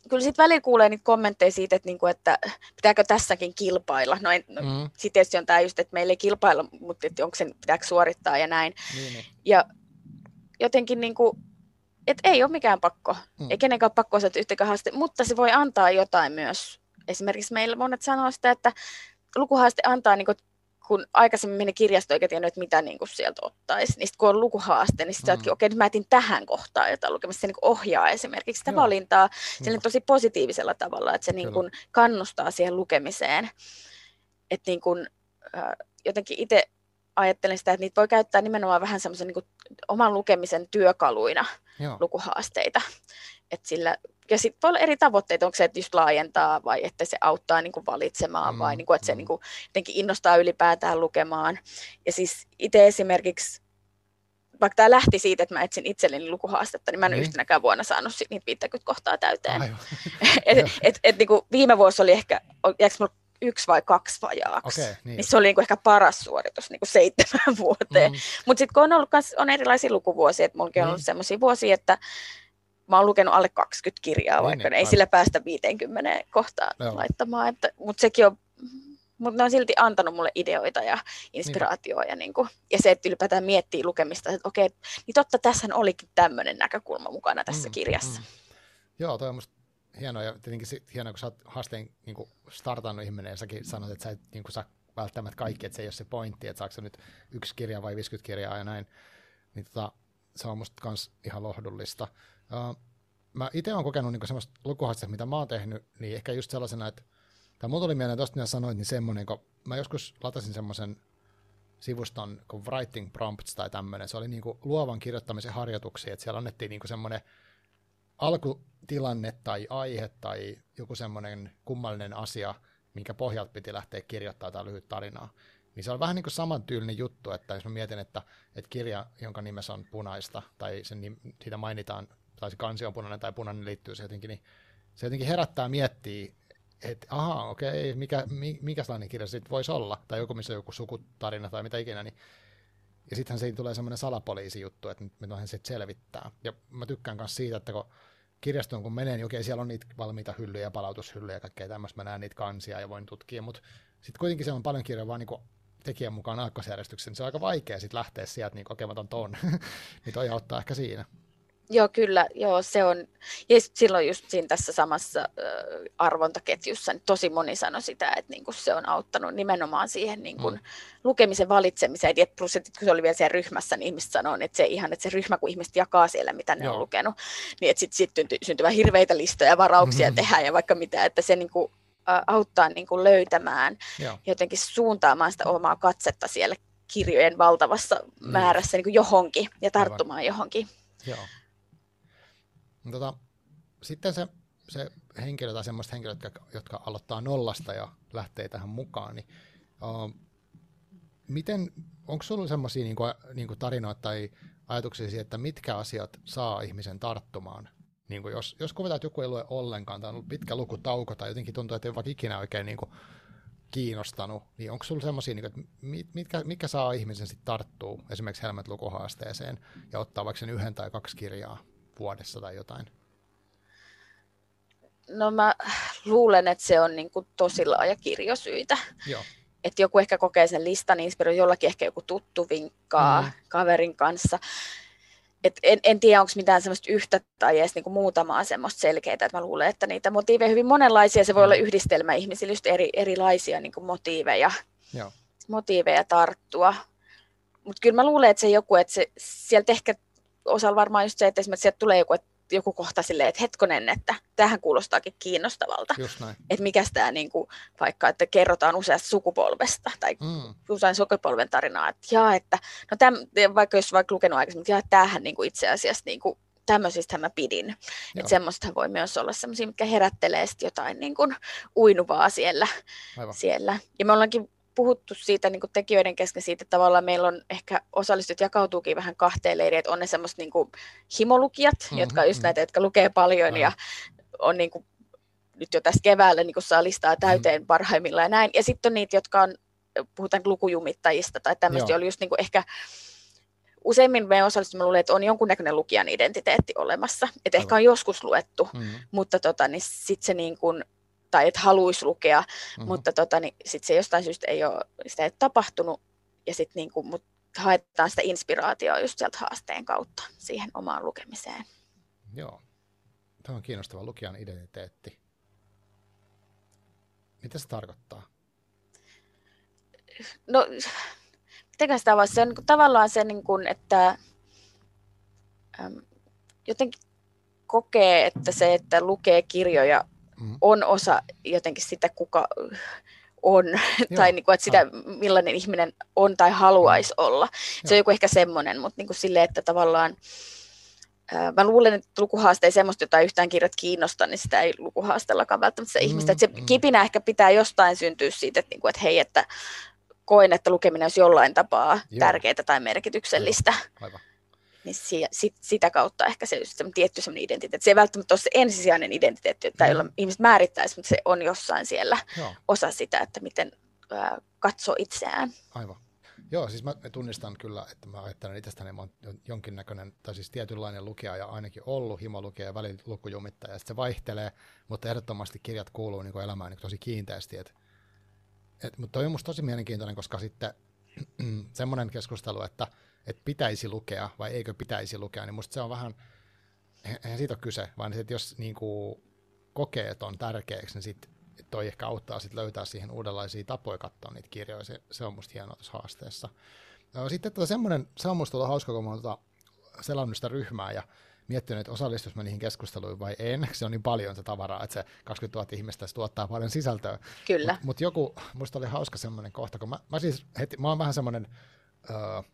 kyllä sitten välillä kuulee niitä kommentteja siitä, että, niinku, että pitääkö tässäkin kilpailla. No, no mm. sitten tietysti on tämä just, että meillä ei kilpailla, mutta että onko sen, pitääkö suorittaa ja näin. Niin, niin. Ja jotenkin niin kuin, että ei ole mikään pakko, mm. ei kenenkään pakko osata yhtäkään haaste, mutta se voi antaa jotain myös. Esimerkiksi meillä monet sanoo sitä, että lukuhaaste antaa niin kun aikaisemmin meni kirjasto eikä tiennyt, että mitä niin kuin sieltä ottaisi, niin sitten kun on lukuhaaste, niin sitten mm. okei, okay, nyt mä etin tähän kohtaan jotain lukemista, se niin ohjaa esimerkiksi sitä Joo. valintaa sille tosi positiivisella tavalla, että se niin kuin kannustaa siihen lukemiseen. Että niin kuin, jotenkin itse ajattelen sitä, että niitä voi käyttää nimenomaan vähän semmoisen niin oman lukemisen työkaluina Joo. lukuhaasteita. Et sillä, ja sitten voi olla eri tavoitteita, onko se, että just laajentaa vai että se auttaa niin kuin valitsemaan mm, vai niin kuin, että se mm. niin kuin, jotenkin innostaa ylipäätään lukemaan. Ja siis itse esimerkiksi vaikka tämä lähti siitä, että mä etsin itselleni lukuhaastetta, niin mä en niin. yhtenäkään vuonna saanut niitä 50 kohtaa täyteen. et, et, et, niin kuin viime vuosi oli ehkä, jääkö mulla yksi vai kaksi vajaaksi. Okay, niin. niin se oli niin kuin ehkä paras suoritus niin kuin seitsemän vuoteen. Mm. Mutta sitten kun on ollut kans, on erilaisia lukuvuosia, että mullakin on ollut mm. sellaisia vuosia, että mä oon lukenut alle 20 kirjaa, niin, vaikka niin, ei sillä päästä 50 kohtaan Joo. laittamaan. Että, mutta sekin on, mutta ne on silti antanut mulle ideoita ja inspiraatioa. Ja, niin kuin, ja se, että ylipäätään miettii lukemista, että okei, niin totta, tässä olikin tämmöinen näkökulma mukana tässä mm, kirjassa. Mm. Joo, toi on musta hienoa ja tietenkin hienoa, kun sä oot haasteen niin startannut ihminen ja säkin sanoit, että sä et niin saa välttämättä kaikki, että se ei ole se pointti, että saako nyt yksi kirja vai 50 kirjaa ja näin, niin tota, se on musta kans ihan lohdullista. Uh, mä itse olen kokenut niin semmoista lukuhaasteista, mitä mä oon tehnyt, niin ehkä just sellaisena, että tai mulla tuli mieleen tuosta, mitä sanoit, niin semmoinen, kun mä joskus latasin semmoisen sivuston kuin Writing Prompts tai tämmöinen, se oli niin luovan kirjoittamisen harjoituksia, että siellä annettiin niin semmoinen alkutilanne tai aihe tai joku semmoinen kummallinen asia, minkä pohjalta piti lähteä kirjoittamaan tai lyhyt tarinaa. Niin se on vähän niin kuin samantyylinen juttu, että jos mä mietin, että, että kirja, jonka nimessä on punaista, tai sen, siitä mainitaan, tai se kansi on punainen tai punainen liittyy se jotenkin, niin se jotenkin herättää miettiä, että aha, okei, mikä, mikä sellainen kirja sitten voisi olla, tai joku, missä on joku sukutarina tai mitä ikinä, niin ja sittenhän siitä tulee semmoinen salapoliisi-juttu, että me voidaan sitten selvittää. Ja mä tykkään myös siitä, että kun kirjastoon kun menen, niin okei, siellä on niitä valmiita hyllyjä palautushyllyjä ja kaikkea tämmöistä, mä näen niitä kansia ja voin tutkia, mutta sitten kuitenkin siellä on paljon kirjoja vaan niin tekijän mukaan aakkosjärjestyksen, se on aika vaikea sitten lähteä sieltä, niin okei, mä ton, niin toi auttaa ehkä siinä. Joo, kyllä, joo, se on. Ja silloin just siinä tässä samassa äh, arvontaketjussa niin tosi moni sanoi sitä, että niin se on auttanut nimenomaan siihen niin kuin, mm. lukemisen valitsemiseen. Ja plus, että kun se oli vielä siellä ryhmässä, niin ihmiset sanoivat, että se ihan, että se ryhmä, kun ihmiset jakaa siellä, mitä ne joo. on lukenut, niin että sitten sit syntyy hirveitä listoja, varauksia mm-hmm. tehdä ja vaikka mitä, että se niin kuin, äh, auttaa niin kuin löytämään ja jotenkin suuntaamaan sitä omaa katsetta siellä kirjojen valtavassa mm. määrässä niin kuin johonkin ja tarttumaan Aivan. johonkin. Joo. Tota, sitten se, se henkilö tai semmoiset henkilöt, jotka, jotka aloittaa nollasta ja lähtee tähän mukaan, niin uh, miten, onko sinulla semmoisia niin niin tarinoita tai ajatuksia siitä, että mitkä asiat saa ihmisen tarttumaan? Niin kuin jos, jos kuvitaan, että joku ei lue ollenkaan, tai on ollut pitkä lukutauko, tai jotenkin tuntuu, että ei vaikka ikinä oikein niin kuin kiinnostanut, niin onko sinulla semmoisia, niin että mitkä, mitkä saa ihmisen sitten tarttua esimerkiksi Helmet lukuhaasteeseen ja ottaa vaikka sen yhden tai kaksi kirjaa vuodessa tai jotain? No mä luulen, että se on niin kuin tosi laaja kirjosyitä. Joo. Että joku ehkä kokee sen listan inspiroi, jollakin ehkä joku tuttu vinkkaa mm. kaverin kanssa. Et en, en tiedä, onko mitään semmoista yhtä tai edes niinku muutamaa semmoista selkeää, että mä luulen, että niitä motiiveja hyvin monenlaisia, se voi mm. olla yhdistelmä ihmisillä, just eri, erilaisia niinku motiiveja, Joo. motiiveja tarttua. Mutta kyllä mä luulen, että se joku, että se, sieltä ehkä osalla varmaan just se, että esimerkiksi sieltä tulee joku, että joku kohta silleen, että hetkonen, että tähän kuulostaakin kiinnostavalta. Että mikä tämä niin kuin, vaikka, että kerrotaan useasta sukupolvesta tai mm. usein sukupolven tarinaa, että jaa, että no täm, vaikka jos vaikka lukenut aikaisemmin, että jaa, tämähän niin itse asiassa niin kuin, tämmöisistä mä pidin. Että semmoista voi myös olla semmoisia, mitkä herättelee jotain niin kuin uinuvaa siellä, siellä. Ja me ollaankin puhuttu siitä niin kuin tekijöiden kesken siitä, että tavallaan meillä on ehkä osallistujat jakautuukin vähän kahteen leiriin, että on ne semmoiset niin kuin himolukijat, mm-hmm, jotka on just mm-hmm. näitä, jotka lukee paljon ja on niin kuin, nyt jo tässä keväällä niin kuin saa listaa täyteen mm-hmm. parhaimmillaan ja näin. Ja sitten on niitä, jotka on, puhutaan lukujumittajista tai tämmöistä, oli just niin kuin ehkä useimmin meidän osallistumme luulee, että on jonkunnäköinen lukijan identiteetti olemassa. Että ehkä on joskus luettu, mm-hmm. mutta tota, niin sitten se niin kuin, tai että haluaisi lukea, mm-hmm. mutta tota, niin sit se jostain syystä ei ole, sitä ei ole tapahtunut, ja sitten niin kuin, mut haetaan sitä inspiraatioa just sieltä haasteen kautta siihen omaan lukemiseen. Joo, tämä on kiinnostava lukijan identiteetti. Mitä se tarkoittaa? no, miten sitä voisi, se on niin kuin, tavallaan se, niin kuin, että äm, jotenkin kokee, että se, että lukee kirjoja, mm. on osa jotenkin sitä, kuka on, tai niin kuin, että sitä, millainen ihminen on tai haluaisi mm. olla. Se Joo. on joku ehkä semmoinen, mutta niin kuin silleen, että tavallaan Mä luulen, että lukuhaaste ei semmoista, jota yhtään kirjat kiinnosta, niin sitä ei lukuhaasteellakaan välttämättä se mm, ihmistä. Että se mm. kipinä ehkä pitää jostain syntyä siitä, että, niinku, että hei, että koen, että lukeminen olisi jollain tapaa Joo. tärkeää tai merkityksellistä. Aivan. Niin si- sit, sitä kautta ehkä se just tietty semmoinen identiteetti. Se ei välttämättä ole se ensisijainen identiteetti, että mm. jolla ihmiset määrittäisi, mutta se on jossain siellä Joo. osa sitä, että miten äh, katsoo itseään. Aivan. Joo, siis mä tunnistan kyllä, että mä ajattelen itsestäni, mä oon jonkinnäköinen, tai siis tietynlainen lukija ja ainakin ollut himolukija ja välillä lukujumittaja. Sitten se vaihtelee, mutta ehdottomasti kirjat kuuluu niin elämään niin tosi kiinteästi. Et, et, mutta toi on musta tosi mielenkiintoinen, koska sitten semmoinen keskustelu, että et pitäisi lukea vai eikö pitäisi lukea, niin musta se on vähän, eihän siitä ole kyse, vaan että jos niin kuin, kokee, että on tärkeäksi, niin sitten toi ehkä auttaa sit löytää siihen uudenlaisia tapoja katsoa niitä kirjoja. Se, se on musta hienoa tuossa haasteessa. Sitten tota semmoinen, se on musta ollut hauska, kun mä oon tota selannut sitä ryhmää ja miettinyt, että osallistus mä niihin keskusteluihin vai en. Se on niin paljon se tavaraa, että se 20 000 ihmistä se tuottaa paljon sisältöä. Kyllä. Mutta mut joku, musta oli hauska semmoinen kohta, kun mä, mä siis heti, mä oon vähän semmoinen, uh,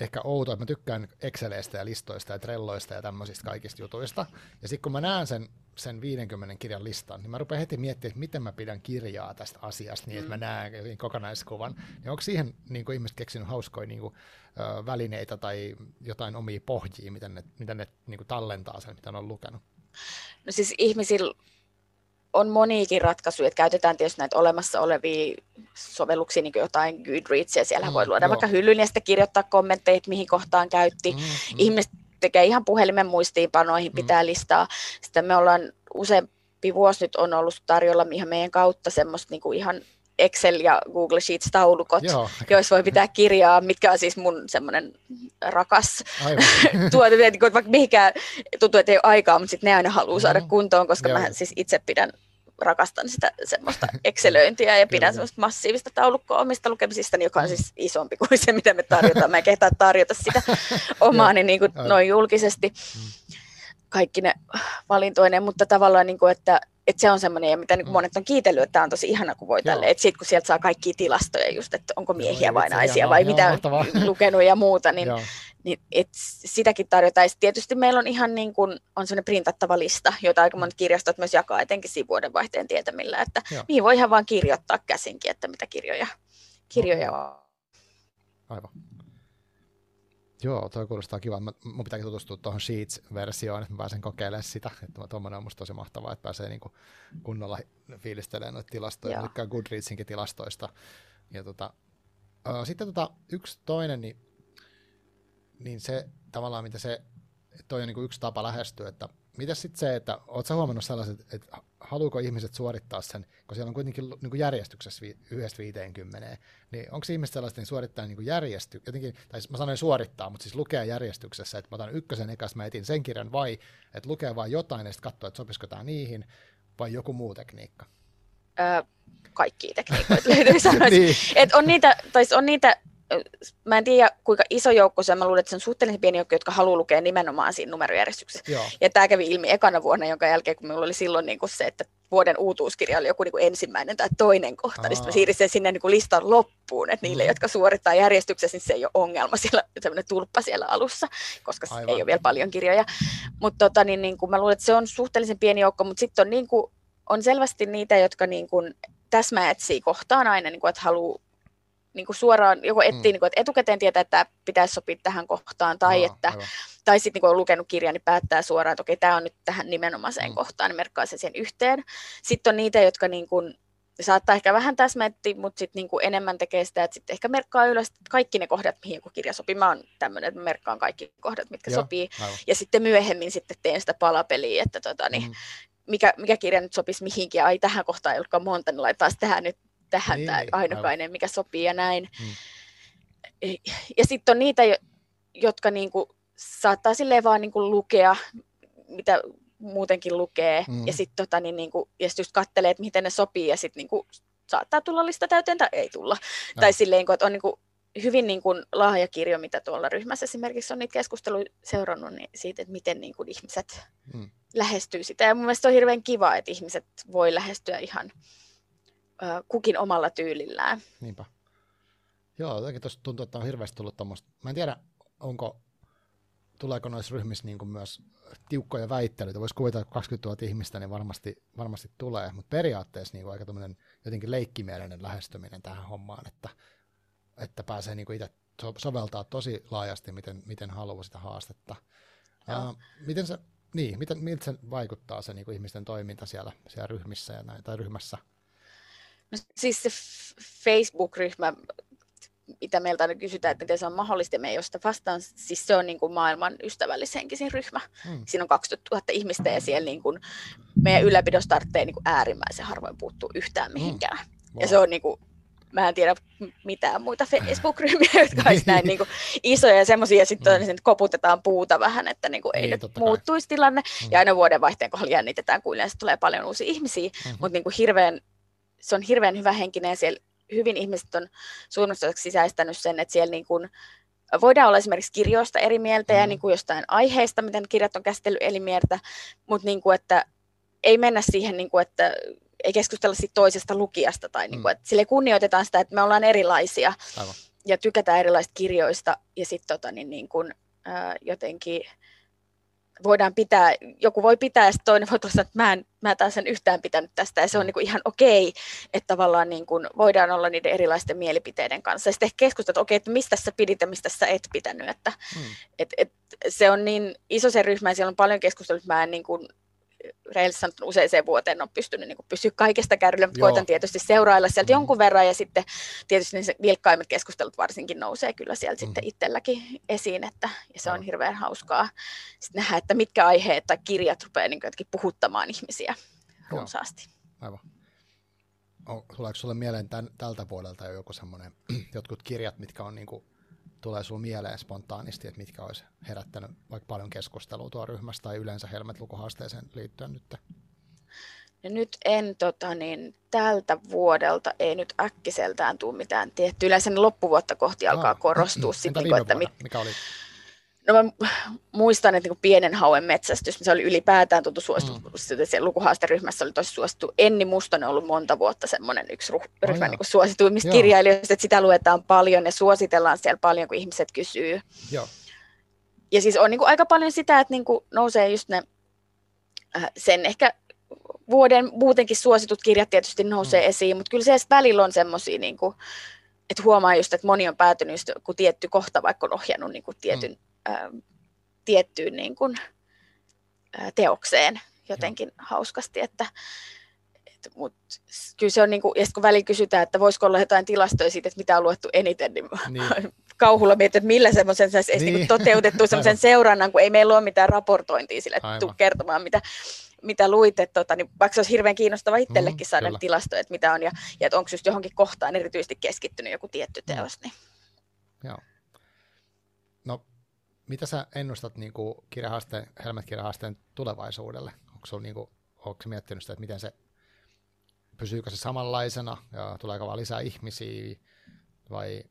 ehkä outo, että mä tykkään Exceleistä ja listoista ja Trelloista ja tämmöisistä kaikista jutuista. Ja sitten kun mä näen sen, sen 50 kirjan listan, niin mä rupean heti miettimään, että miten mä pidän kirjaa tästä asiasta niin, että mä mm. näen kokonaiskuvan. Ja onko siihen niin kuin ihmiset keksinyt hauskoja niin kuin, ö, välineitä tai jotain omia pohjia, miten ne, miten ne niin kuin tallentaa sen, mitä ne on lukenut? No siis ihmisillä on moniikin ratkaisuja, että käytetään tietysti näitä olemassa olevia sovelluksia, niin kuin jotain Goodreadsia, siellä mm, voi luoda joo. vaikka hyllyn ja sitten kirjoittaa kommentteja, että mihin kohtaan käytti. Mm, mm. Ihmiset tekee ihan puhelimen muistiinpanoihin, mm. pitää listaa. Sitten me ollaan useampi vuosi nyt on ollut tarjolla ihan meidän kautta semmoista niin kuin ihan Excel- ja Google Sheets-taulukot, Joo. joissa voi pitää kirjaa, mitkä on siis mun semmoinen rakas tuote, vaikka mihinkään tuntuu, että ei ole aikaa, mutta sitten ne aina haluaa saada mm. kuntoon, koska Joo. mä siis itse pidän rakastan sitä semmoista Excelöintiä ja pidän semmoista massiivista taulukkoa omista lukemisista, joka on siis isompi kuin se, mitä me tarjotaan. Mä en kehtaa tarjota sitä omaani niin kuin noin julkisesti mm. kaikki ne valintoineen, mutta tavallaan, niin kuin, että että se on semmoinen, mitä niin monet on kiitellyt, että tämä on tosi ihana, kun voi tälle. Että sitten kun sieltä saa kaikki tilastoja just, että onko miehiä vai naisia vai mitä on lukenut ja muuta, niin, niin et sitäkin tarjotaan. Ja tietysti meillä on ihan niin kuin, on semmoinen printattava lista, jota aika monet kirjastot myös jakaa etenkin siinä vaihteen tietämillä, että Joo. mihin voi ihan vaan kirjoittaa käsinkin, että mitä kirjoja, kirjoja on. Aivan. Joo, toi kuulostaa kiva. Mun pitääkin tutustua tuohon Sheets-versioon, että mä pääsen kokeilemaan sitä. Että tuommoinen on musta tosi mahtavaa, että pääsee niinku kunnolla fiilistelemään noita tilastoja. Joo. Tykkään Goodreadsinkin tilastoista. Ja tota, uh, sitten tota, yksi toinen, niin, niin se tavallaan, mitä se, toi on niinku yksi tapa lähestyä, että mitä sitten se, että oletko huomannut sellaiset, että haluuko ihmiset suorittaa sen, kun siellä on kuitenkin niin kuin järjestyksessä yhdestä 50, niin onko ihmiset sellaista, niin suorittaa niin järjesty, jotenkin, tai mä sanoin suorittaa, mutta siis lukea järjestyksessä, että mä otan ykkösen ekas, mä etin sen kirjan, vai että lukee vain jotain ja sitten katsoa, että sopisiko tämä niihin, vai joku muu tekniikka? Öö, kaikki tekniikoita löytyy niin. Et on niitä, tai on niitä mä en tiedä kuinka iso joukko se on, mä luulen, että se on suhteellisen pieni joukko, jotka haluaa lukea nimenomaan siinä numerojärjestyksessä. Joo. Ja tämä kävi ilmi ekana vuonna, jonka jälkeen, kun minulla oli silloin niin kuin se, että vuoden uutuuskirja oli joku niin kuin ensimmäinen tai toinen kohta, Aa. niin mä siirsin sen sinne niin kuin listan loppuun, että niille, mm. jotka suorittaa järjestyksessä, niin se ei ole ongelma, siellä sellainen tulppa siellä alussa, koska Aivan. ei ole vielä paljon kirjoja. Mutta tota, niin, niin kuin mä luulen, että se on suhteellisen pieni joukko, mutta sitten on, niin kuin, on selvästi niitä, jotka niin kuin, täsmää etsii kohtaan aina, niin kuin, että haluaa niin kuin suoraan, joko etsii, mm. niin kuin, että etukäteen tietää, että tämä pitäisi sopia tähän kohtaan, tai, no, että, tai sitten niin kun on lukenut kirjan, niin päättää suoraan, että okei, tämä on nyt tähän nimenomaiseen mm. kohtaan, niin merkkaa se sen yhteen. Sitten on niitä, jotka niin kuin, saattaa ehkä vähän täsmätti, mutta sitten niin enemmän tekee sitä, että sitten ehkä merkkaa ylös kaikki ne kohdat, mihin joku kirja sopii. Mä oon tämmöinen, että merkkaan kaikki kohdat, mitkä Joo, sopii. Aivan. Ja sitten myöhemmin sitten teen sitä palapeliä, että tota, niin, mm. mikä, mikä kirja nyt sopisi mihinkin, ai tähän kohtaan ei ollutkaan monta, niin laitetaan tähän nyt tähän niin, tämä ainokainen, mikä sopii ja näin. Hmm. Ja sitten on niitä, jotka niinku saattaa silleen vaan niinku lukea, mitä muutenkin lukee, hmm. ja sitten tota, niin, niinku, ja sit just katselee, että miten ne sopii, ja sitten niinku saattaa tulla lista täyteen tai ei tulla. No. Tai silleen, että on niin kuin hyvin niin kuin laaja kirjo, mitä tuolla ryhmässä esimerkiksi on niitä keskusteluja seurannut niin siitä, että miten niin kuin ihmiset hmm. lähestyy sitä. Ja mun mielestä on hirveän kiva, että ihmiset voi lähestyä ihan kukin omalla tyylillään. Niinpä. Joo, jotenkin tuossa tuntuu, että on hirveästi tullut tuommoista. Mä en tiedä, onko, tuleeko noissa ryhmissä niin kuin myös tiukkoja väittelyitä. Voisi kuvitella, että 20 000 ihmistä niin varmasti, varmasti tulee, mutta periaatteessa niin kuin aika jotenkin leikkimielinen lähestyminen tähän hommaan, että että pääsee niin itse soveltaa tosi laajasti, miten, miten haluaa sitä haastetta. Uh, miten se, niin, miten, miltä se vaikuttaa se niin kuin ihmisten toiminta siellä, siellä ryhmissä ja näin, tai ryhmässä? No, siis se Facebook-ryhmä, mitä meiltä aina kysytään, että miten se on mahdollista, me ei ole sitä vastaan. Siis se on niin kuin maailman ystävällishenkisin ryhmä. Hmm. Siinä on 20 000 ihmistä ja siellä niin kuin meidän ylläpidossa tarvitsee niin kuin äärimmäisen harvoin puuttuu yhtään hmm. mihinkään. Hmm. Wow. Ja se on niin kuin mä en tiedä mitään muita Facebook-ryhmiä, jotka olisi näin niin kuin isoja ja semmoisia, sitten mm. koputetaan puuta vähän, että niin kuin ei niin, nyt muuttuisi kai. tilanne. Mm. Ja aina vuodenvaihteen kohdalla jännitetään, kun yleensä tulee paljon uusia ihmisiä, mm. mutta niin kuin hirveän, se on hirveän hyvä henkinen ja siellä hyvin ihmiset on suunnitelmaksi sisäistänyt sen, että siellä niin kuin, voidaan olla esimerkiksi kirjoista eri mieltä mm. ja niin kuin jostain aiheesta, miten kirjat on käsitellyt eri mieltä, mutta niin kuin, että ei mennä siihen, niin kuin, että ei keskustella sit toisesta lukijasta tai mm. niin kuin, että sille kunnioitetaan sitä, että me ollaan erilaisia Aivan. ja tykätään erilaisista kirjoista ja sitten tota, niin, niin kuin, ää, jotenkin voidaan pitää, joku voi pitää ja toinen voi tulla että mä en, mä taas en yhtään pitänyt tästä ja se on mm. niin kuin ihan okei, että tavallaan niin kuin voidaan olla niiden erilaisten mielipiteiden kanssa ja sitten ehkä keskustella, että okei, että mistä sä pidit ja mistä sä et pitänyt, että hmm. et, et, se on niin iso se ryhmä ja siellä on paljon keskustelua, että mä en niin kuin sanottuna useiseen vuoteen on pystynyt niin pysyä kaikesta kärryllä, mutta Joo. koitan tietysti seurailla sieltä mm. jonkun verran ja sitten tietysti ne vilkkaimmat keskustelut varsinkin nousee kyllä sieltä mm. sitten itselläkin esiin, että ja se on hirveän hauskaa sitten nähdä, että mitkä aiheet tai kirjat rupeaa niin jotenkin puhuttamaan ihmisiä runsaasti. Aivan. Tuleeko sinulle mieleen tämän, tältä vuodelta jo joku semmoinen, jotkut kirjat, mitkä on niin kuin tulee sinulle mieleen spontaanisti, että mitkä olisi herättänyt vaikka paljon keskustelua tuo ryhmästä tai yleensä Helmet-lukuhaasteeseen liittyen nyt? No nyt en tota, niin, tältä vuodelta ei nyt äkkiseltään tule mitään tiettyä. Yleensä loppuvuotta kohti alkaa korostua. Sitten, niin että mit... mikä oli No mä muistan, että niin pienen hauen metsästys, se oli ylipäätään tuntu suosittu, mm. siellä lukuhaasteryhmässä oli tosi suosittu. Enni Mustonen on ollut monta vuotta semmoinen yksi ruh- ryhmä oh, niin suosituimmista kirjailijoista, että sitä luetaan paljon ja suositellaan siellä paljon, kun ihmiset kysyy. Joo. Ja siis on niin kuin aika paljon sitä, että niin kuin nousee just ne äh, sen ehkä vuoden muutenkin suositut kirjat tietysti nousee mm. esiin, mutta kyllä se välillä on semmoisia, niin kuin, että huomaa just, että moni on päätynyt just, kun tietty kohta vaikka on ohjannut niin kuin tietyn mm ää, tiettyyn niin kuin, ää, teokseen jotenkin hauskasti, että et, mut, kyllä se on niin kuin, ja kun väliin kysytään, että voisiko olla jotain tilastoja siitä, että mitä on luettu eniten, niin, niin. kauhulla mietin, että millä semmoisen saisi niin. niin toteutettu semmoisen seurannan, kun ei meillä ole mitään raportointia sille, että tuu kertomaan, mitä, mitä luit, että tota, niin vaikka se olisi hirveän kiinnostava itsellekin mm, saada tilastoja, että mitä on, ja, ja että onko just johonkin kohtaan erityisesti keskittynyt joku tietty mm. teos. Niin. Joo. Mitä sä ennustat niin kuin kirjahaasteen, Helmet-kirjahaasteen tulevaisuudelle? Onko sulla, niin kuin, onko miettinyt sitä, että miten se, pysyykö se samanlaisena ja tuleeko vaan lisää ihmisiä vai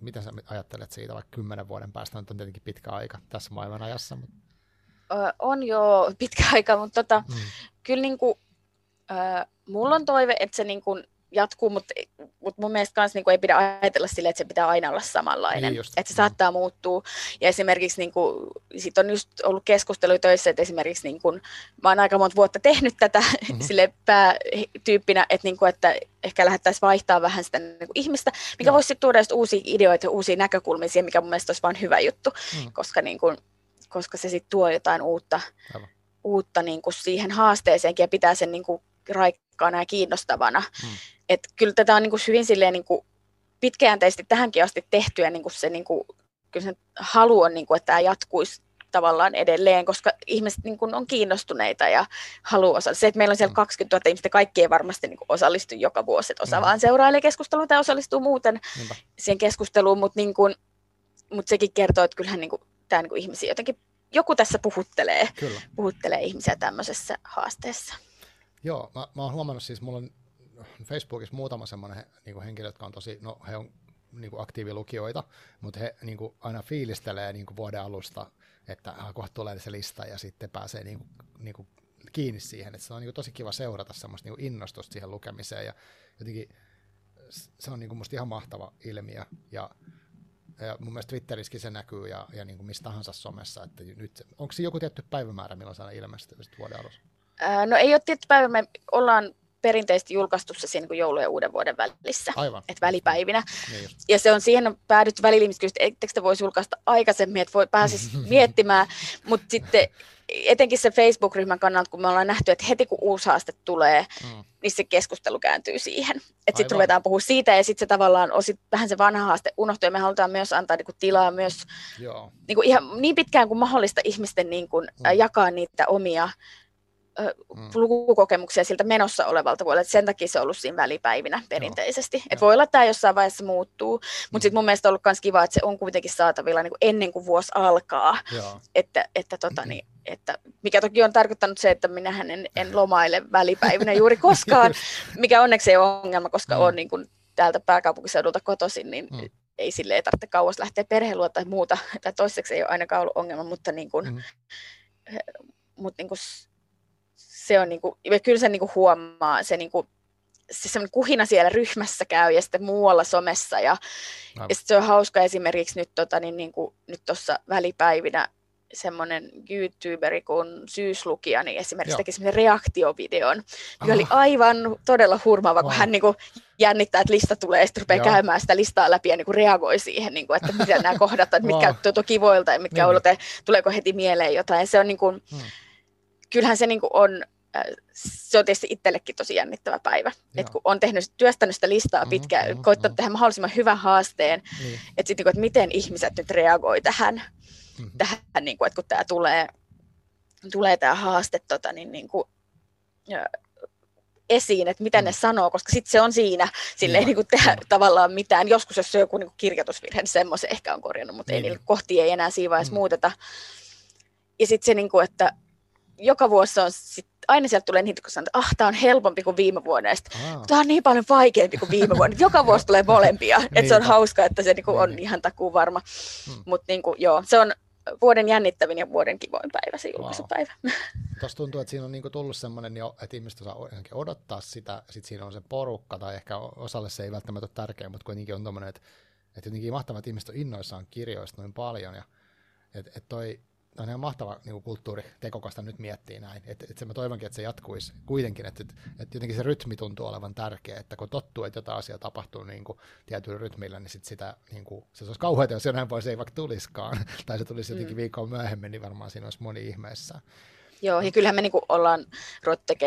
mitä sä ajattelet siitä vaikka kymmenen vuoden päästä, nyt on tietenkin pitkä aika tässä maailman ajassa. Mutta... On jo pitkä aika, mutta tota, mm. kyllä niin kuin, ö, mulla on toive, että se niin kuin, jatkuu, mutta, mutta mun mielestä kans, niin kuin, ei pidä ajatella sille, että se pitää aina olla samanlainen. Niin että se saattaa muuttua. Ja esimerkiksi niin kuin, sit on just ollut keskusteluja töissä, että esimerkiksi niin kuin, mä oon aika monta vuotta tehnyt tätä mm-hmm. sille päätyyppinä, että, niin kuin, että ehkä lähdettäisiin vaihtaa vähän sitä niin kuin ihmistä, mikä no. voisi tuoda uusia ideoita ja uusia näkökulmia siihen, mikä mun mielestä olisi vaan hyvä juttu, mm. koska, niin kuin, koska se sitten tuo jotain uutta, uutta niin kuin siihen haasteeseenkin ja pitää sen niin kuin raikkaana ja kiinnostavana. Mm että kyllä tätä on niin kuin hyvin silleen niin kuin pitkäjänteisesti tähänkin asti tehty ja niin kuin se, niin kuin, kyllä se halu on, niin kuin, että tämä jatkuisi tavallaan edelleen, koska ihmiset niin kuin on kiinnostuneita ja haluaa osallistua. Se, että meillä on siellä 20 mm. 000 ihmistä, kaikki ei varmasti niin kuin osallistu joka vuosi, että osa mm. vaan seurailee keskustelua tai osallistuu muuten Niinpä. siihen keskusteluun, mutta, niin kuin, mutta sekin kertoo, että kyllähän niin kuin, tämä niin kuin ihmisiä jotenkin, joku tässä puhuttelee, Kyllä. puhuttelee ihmisiä tämmöisessä haasteessa. Joo, mä, mä oon huomannut siis, mulla on Facebookissa muutama semmoinen niin henkilö, jotka on tosi, no he on niin kuin aktiivilukijoita, mutta he niin kuin aina fiilistelee niin kuin vuoden alusta, että kohta tulee se lista ja sitten pääsee niin kuin, niin kuin kiinni siihen, että se on niin kuin tosi kiva seurata semmoista niin kuin innostusta siihen lukemiseen ja jotenkin se on niin kuin musta ihan mahtava ilmiö ja, ja mun mielestä Twitterissäkin se näkyy ja, ja niin kuin mistä tahansa somessa, että nyt, onko se joku tietty päivämäärä, milloin se aina ilmestyy vuoden alussa? no ei ole tietty päivä, me ollaan perinteisesti julkaistu se siinä niin joulu- ja uuden vuoden välissä, Aivan. että välipäivinä. Niin ja se on siihen on päädytty välillä ihmiset että etteikö te voisi julkaista aikaisemmin, että voi pääsisi miettimään, mutta sitten etenkin se Facebook-ryhmän kannalta, kun me ollaan nähty, että heti kun uusi haaste tulee, mm. niin se keskustelu kääntyy siihen. Että sitten ruvetaan puhua siitä ja sitten se tavallaan on sit vähän se vanha haaste unohtuu ja me halutaan myös antaa niinku tilaa myös Joo. Niinku ihan niin pitkään kuin mahdollista ihmisten niinku, mm. jakaa niitä omia mm. lukukokemuksia siltä menossa olevalta vuodelta. Et sen takia se on ollut siinä välipäivinä perinteisesti. Et voi olla, että tämä jossain vaiheessa muuttuu, mutta mm. sitten mun mielestä on ollut myös kiva, että se on kuitenkin saatavilla niin kuin ennen kuin vuosi alkaa. Että, että, tota, niin, että, mikä toki on tarkoittanut se, että minähän en, en lomaile välipäivinä juuri koskaan, mikä onneksi ei ole ongelma, koska mm. on niin kuin täältä pääkaupunkiseudulta kotoisin, niin mm. ei sille ei tarvitse kauas lähteä perheluo tai muuta. Tai toiseksi ei ole ainakaan ollut ongelma, mutta, niin kuin, mm. mutta niin kuin se on niinku, kyllä se niinku huomaa, se niinku, se semmoinen kuhina siellä ryhmässä käy ja sitten muualla somessa ja, ja sitten se on hauska esimerkiksi nyt, tota, niin, niin kuin, nyt tuossa välipäivinä semmoinen YouTuberi kuin Syyslukija, niin esimerkiksi Joo. teki semmoinen reaktiovideon, joka oli aivan todella hurmaava, kun hän niin kuin, jännittää, että lista tulee ja sitten rupeaa Joo. käymään sitä listaa läpi ja niin kuin, reagoi siihen, niin kuin, että miten nämä kohdat, että mitkä wow. kivoilta ja mitkä niin. on, tuleeko heti mieleen jotain. Se on niin kuin, hmm. kyllähän se niin kuin on se on tietysti itsellekin tosi jännittävä päivä. että kun on tehnyt, työstänyt sitä listaa mm-hmm, pitkään, mm-hmm, koittanut mm-hmm. tehdä mahdollisimman hyvän haasteen, niin. että, sit, niin että miten ihmiset nyt reagoi tähän, mm-hmm. tähän niin kuin, että kun tämä tulee, tulee tämä haaste tota, niin, niin kuin, ja, esiin, että mitä mm. ne sanoo, koska sitten se on siinä, sille ei niin tehdä tavallaan mitään. Joskus jos se on joku niin kirjoitusvirhe, niin semmoisen ehkä on korjannut, mutta niin. ei niillä kohti ei enää siinä vaiheessa mm. muuteta. Ja sitten se, niin kuin, että joka vuosi on sit, aina sieltä tulee niitä, kun sanoo, että ah, tämä on helpompi kuin viime vuonna. Tämä on niin paljon vaikeampi kuin viime vuonna. Joka vuosi tulee molempia. että se on hauska, että se niinku on niin. ihan takuu varma. Hmm. Mutta niinku, joo, se on vuoden jännittävin ja vuoden kivoin päivä, se julkaisupäivä. Wow. Tuossa tuntuu, että siinä on niinku tullut semmoinen että ihmiset osaa odottaa sitä, sitten siinä on se porukka, tai ehkä osalle se ei välttämättä ole tärkeä, mutta kuitenkin on tommoinen, että, että jotenkin mahtavaa, että ihmiset on innoissaan kirjoista noin paljon, ja että et toi on ihan mahtava niin kulttuuriteko, kun sitä nyt miettii näin. Et, et se mä toivonkin, että se jatkuisi kuitenkin, että et, et jotenkin se rytmi tuntuu olevan tärkeä, että kun tottuu, että jotain asiaa tapahtuu niin kuin tietyllä rytmillä, niin sit sitä, niin kuin, se olisi kauheata, jos näin pois ei vaikka tuliskaan, tai se tulisi jotenkin mm. viikon myöhemmin, niin varmaan siinä olisi moni ihmeessä. Joo, ja kyllähän me niinku ollaan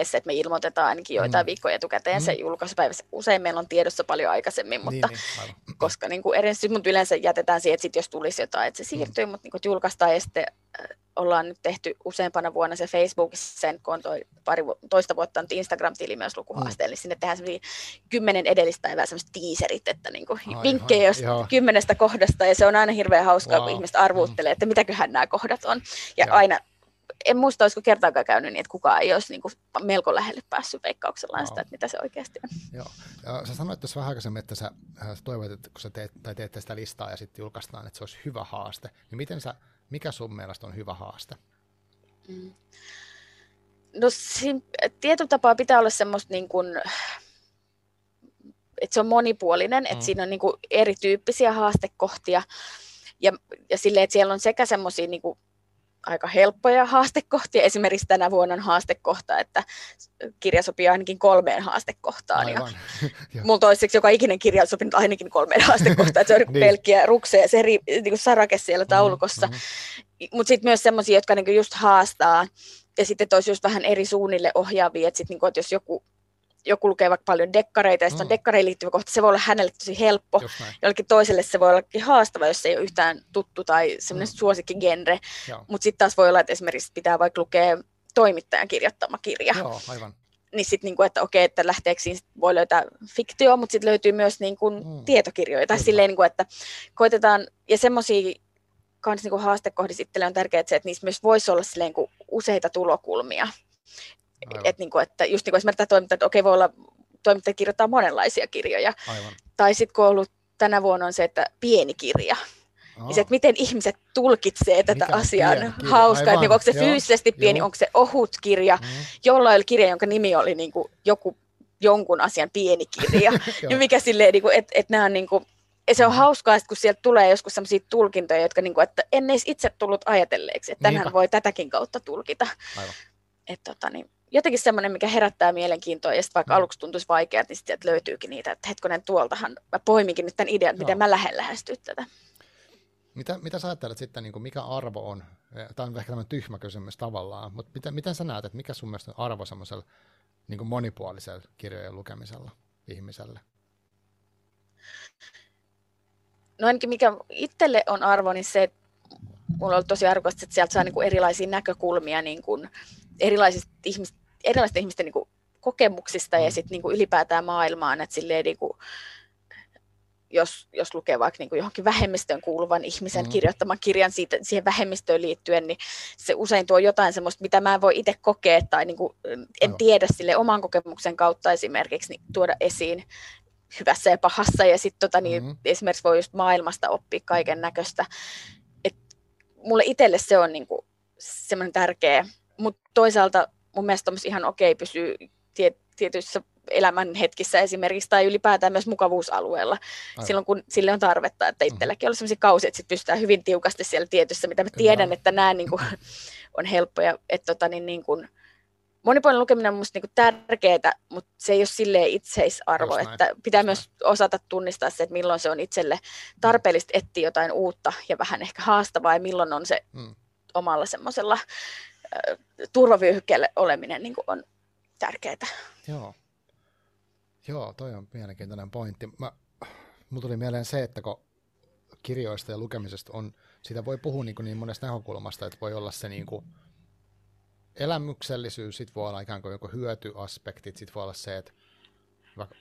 se, että me ilmoitetaan ainakin joitain mm. viikkoja etukäteen mm. se julkaisupäivä. Usein meillä on tiedossa paljon aikaisemmin, mutta niin, niin, koska niinku edes, mutta yleensä jätetään siihen, että sit jos tulisi jotain, että se mm. siirtyy, mm. mutta niinku julkaistaan ja sitten äh, ollaan nyt tehty useampana vuonna se Facebookissa sen, kun on toi pari, toista vuotta on Instagram-tili myös lukuhaasteelle, mm. niin sinne tehdään kymmenen edellistä päivää semmoiset teaserit, että niinku Ai, vinkkejä jos kymmenestä kohdasta, ja se on aina hirveän hauskaa, wow. kun ihmiset arvuuttelee, mm. että mitäköhän nämä kohdat on. Ja Joo. aina en muista, olisiko kertaakaan käynyt niin, että kukaan ei olisi niin kuin melko lähelle päässyt veikkauksellaan sitä, että mitä se oikeasti on. Joo. Ja sä sanoit tuossa vähän aikaisemmin, että sä, äh, sä toivot, että kun sä teet, tai teette sitä listaa ja sitten julkaistaan, että se olisi hyvä haaste, niin miten sä, mikä sun mielestä on hyvä haaste? Mm. No siinä tietyllä tapaa pitää olla semmoista niin kuin, että se on monipuolinen, että mm. siinä on niin kuin erityyppisiä haastekohtia ja, ja silleen, että siellä on sekä semmoisia niin kuin aika helppoja haastekohtia. Esimerkiksi tänä vuonna on haastekohta, että kirja sopii ainakin kolmeen haastekohtaan. Aivan. Ja mulla toiseksi joka ikinen kirja on sopinut ainakin kolmeen haastekohtaan. Se on niin. pelkkiä rukseja, se eri, niin kuin sarake siellä mm-hmm, taulukossa. Mm-hmm. Mutta sitten myös sellaisia, jotka niin just haastaa. Ja sitten toisi just vähän eri suunnille ohjaavia, että, sit, niin kuin, että jos joku joku lukee vaikka paljon dekkareita, ja sitten mm. on dekkareihin liittyvä kohta, se voi olla hänelle tosi helppo. Jollekin toiselle se voi olla haastava, jos se ei ole yhtään tuttu tai semmoinen mm. suosikkigenre. Mutta sitten taas voi olla, että esimerkiksi pitää vaikka lukea toimittajan kirjoittama kirja. Joo, aivan. Niin sitten, niinku, että okei, että lähteekö siinä voi löytää fiktio, mutta sitten löytyy myös niinku, mm. tietokirjoja. Tai silleen, niinku, että koitetaan, ja semmoisia kans niinku haastekohdissa on tärkeää se, että niissä myös voisi olla silleen, useita tulokulmia. Et, niin kuin, että just niin kuin esimerkiksi toimittaa, että okei, voi olla toimittaja kirjoittaa monenlaisia kirjoja. Aivan. Tai sitten kun on ollut tänä vuonna on se, että pieni kirja. Ja se, että miten ihmiset tulkitsee tätä Mikä asiaa, on hauska, että niinku, onko se joo, fyysisesti pieni, joo. onko se ohut kirja, Mm, jolla oli kirja, jonka nimi oli niin kuin joku jonkun asian pieni kirja. mikä silleen, niin kuin, että, että nämä on niin kuin, ja se on Mhm. hauskaa, että kun sieltä tulee joskus sellaisia tulkintoja, jotka niin kuin, että en edes itse tullut ajatelleeksi, että tänään voi tätäkin kautta tulkita. Aivan. Että tota, niin, jotenkin semmoinen, mikä herättää mielenkiintoa, ja sitten vaikka Mm. aluksi tuntuisi vaikeaa, niin sitten löytyykin niitä, että hetkonen tuoltahan, mä poiminkin nyt tämän idean, että Joo. miten mä lähden lähestyä tätä. Mitä, mitä sä ajattelet sitten, niin kuin mikä arvo on? Tämä on ehkä tämmöinen tyhmä kysymys tavallaan, mutta miten, miten sä näet, että mikä sun mielestä on arvo semmoisella niin monipuolisella kirjojen lukemisella ihmiselle? No ainakin mikä itselle on arvo, niin se, että mulla on ollut tosi arvokasta, että sieltä saa niin kuin erilaisia näkökulmia niin kuin erilaisista ihmis, erilaisten ihmisten niin kuin kokemuksista ja Mm. sitten niin kuin ylipäätään maailmaan, että silleen niin kuin, jos, jos lukee vaikka niin kuin johonkin vähemmistöön kuuluvan ihmisen Mm. kirjoittaman kirjan siitä, siihen vähemmistöön liittyen, niin se usein tuo jotain semmoista, mitä mä en voi itse kokea tai niin kuin en Aivan. tiedä sille oman kokemuksen kautta esimerkiksi niin tuoda esiin hyvässä ja pahassa ja sitten tota, niin Mhm. esimerkiksi voi just maailmasta oppia kaiken näköistä. Mulle itselle se on niinku semmoinen tärkeä, mutta toisaalta mun mielestä on ihan okei pysyä tie, tietyissä elämän hetkissä esimerkiksi tai ylipäätään myös mukavuusalueella Aivan. silloin, kun sille on tarvetta. Että itselläkin on sellaisia kausia, että sit pystytään hyvin tiukasti siellä tietyssä, mitä mä tiedän, on. että nämä niinku, on helppoja. Että tota, niin, niin kuin, monipuolinen lukeminen on minusta niin tärkeää, mutta se ei ole silleen itseisarvo, Just näin, että pitää just myös osata tunnistaa se, että milloin se on itselle tarpeellista etsiä jotain uutta ja vähän ehkä haastavaa ja milloin on se Mm. omalla semmoisella turvavyöhykkeellä oleminen niin on tärkeää. Joo. Joo, toi on mielenkiintoinen pointti. Mä, mulla tuli mieleen se, että kun kirjoista ja lukemisesta on, siitä voi puhua niin, niin monesta näkökulmasta, että voi olla se niin kuin elämyksellisyys, sit voi olla ikään kuin joku hyötyaspektit, sit voi olla se, että vaikka,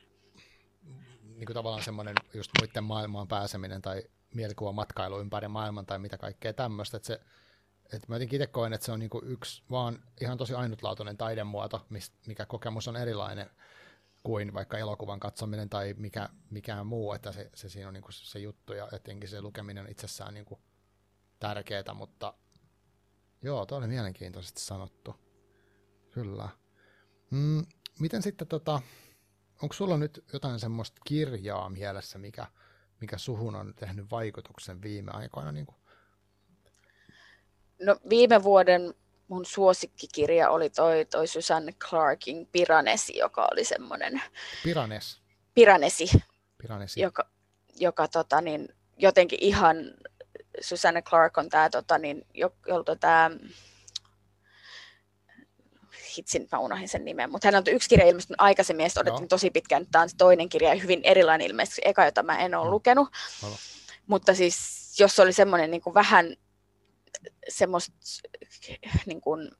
niin kuin tavallaan semmoinen just muiden maailmaan pääseminen tai mielikuva matkailu ympäri maailman tai mitä kaikkea tämmöistä, että se että mä jotenkin itse koen, että se on niinku yksi vaan ihan tosi ainutlaatuinen taidemuoto, mikä kokemus on erilainen kuin vaikka elokuvan katsominen tai mikä, mikään muu, että se, se siinä on niinku se juttu ja etenkin se lukeminen on itsessään niinku tärkeää, mutta joo, toi oli mielenkiintoisesti sanottu. Kyllä. Mm, miten sitten tota, onko sulla nyt jotain semmoista kirjaa mielessä, mikä, mikä suhun on tehnyt vaikutuksen viime aikoina? Niin kuin? No viime vuoden mun suosikkikirja oli toi, toi Susanne Clarkin Piranesi, joka oli semmoinen Piranes. Piranesi, Piranesi. joka, joka tota, niin, jotenkin ihan, Susanne Clark on tämä, tota, niin, jo- jolta tämä, hitsin, mä unohdin sen nimen, mutta hän on yksi kirja ilmestynyt aikaisemmin, ja odotin tosi pitkään, että tämä on toinen kirja, ja hyvin erilainen ilmeisesti, eka, jota mä en ole Mm. lukenut, Aivan. mutta siis jos oli semmoinen niin kuin vähän semmoista niin kuin,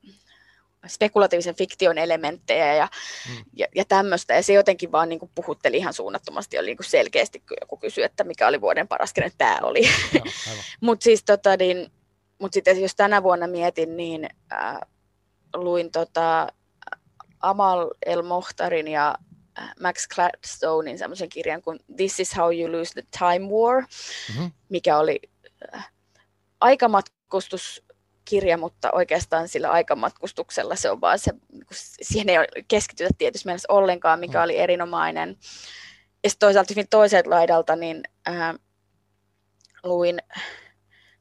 spekulatiivisen fiktion elementtejä ja, Mm. ja, ja tämmöistä. Ja se jotenkin vaan niin kuin puhutteli ihan suunnattomasti. Oli niin kuin selkeästi, kun joku kysyi, että mikä oli vuoden paras kirja, tämä oli. Mutta siis tota, niin, mut sitten jos tänä vuonna mietin, niin äh, luin tota Amal El Mohtarin ja äh, Max Gladstonein semmoisen kirjan kuin This is how you lose the time war, Mm-hmm. mikä oli äh, aikamatkustuskirja, mutta oikeastaan sillä aikamatkustuksella se on vaan se, niin siihen ei keskitytä tietysti mielessä ollenkaan, mikä Mm. oli erinomainen. Ja sitten toisaalta hyvin toiselta laidalta niin äh, luin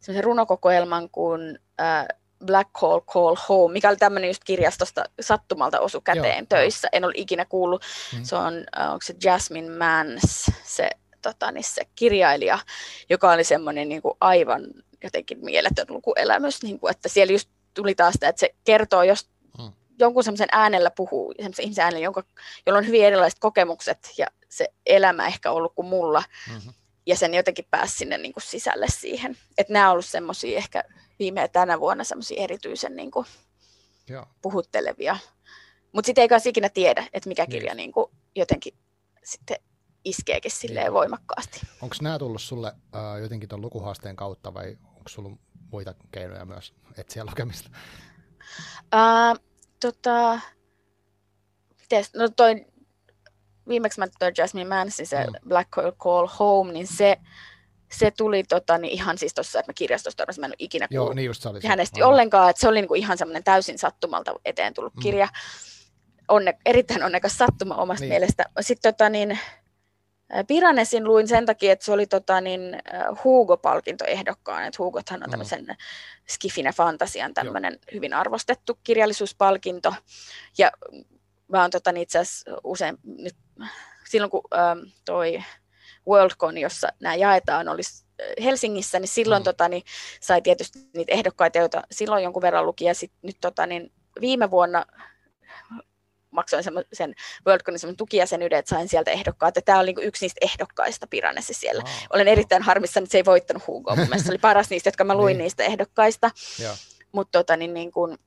semmoisen runokokoelman kuin äh, Black Hole Call Home, mikä oli tämmöinen just kirjastosta sattumalta osu käteen Joo, töissä. En ole ikinä kuullut. Mm. Se on, onko se Jasmine Mans, se, tota, niin se kirjailija, joka oli semmoinen niin kuin aivan jotenkin mieletön lukuelämys, niin kuin, että siellä just tuli taas sitä, että se kertoo, jos Mm. jonkun semmoisen äänellä puhuu, semmoisen ihmisen äänellä, jonka, jolla on hyvin erilaiset kokemukset ja se elämä ehkä ollut kuin mulla, Mm-hmm. ja sen jotenkin pääsi sinne niin kuin sisälle siihen. Että nämä on ollut semmoisia ehkä viime ja tänä vuonna semmoisia erityisen niin kuin Joo. puhuttelevia. Mutta sitten ei kanssa ikinä tiedä, että mikä Niin. kirja niin kuin jotenkin sitten iskeekin silleen Niin. voimakkaasti. Onko nämä tullut sulle äh, jotenkin tuon lukuhaasteen kautta vai onko sulla muita keinoja myös etsiä lukemista? Uh, tota, mites, no toi viimeksi mä toi Jasmine Mansin se mm. Black Coil Call Home, niin se, se tuli tota, niin ihan siis tuossa, että mä kirjastossa törmäsin, mä en ole ikinä Joo, niin just se oli hänestä ollenkaan, että se oli niinku ihan semmoinen täysin sattumalta eteen tullut mm. kirja. Onne, erittäin onnekas sattuma omasta niin. mielestä. Sitten tota, niin, Piranesin luin sen takia, että se oli tota, niin, Hugo-palkinto ehdokkaan. Että Hugothan on mm. tämmöisen mm. skifin ja fantasian tämmöinen hyvin arvostettu kirjallisuuspalkinto. Ja mä oon tota, niin itse asiassa usein nyt, silloin kun ähm, toi Worldcon, jossa nämä jaetaan, olisi Helsingissä, niin silloin mm. tota, niin, sai tietysti niitä ehdokkaita, joita silloin jonkun verran luki, ja sit, nyt tota, niin, viime vuonna maksoin sen Worldconin semmoisen tukijäsenyyden, että sain sieltä ehdokkaat. Ja tämä oli niin yksi niistä ehdokkaista Piranesi siellä. Wow. Olen erittäin harmissani, että se ei voittanut Hugoa. Mun mielestä se oli paras niistä, jotka mä luin niin. niistä ehdokkaista. Mutta tota, niin, niin kuin,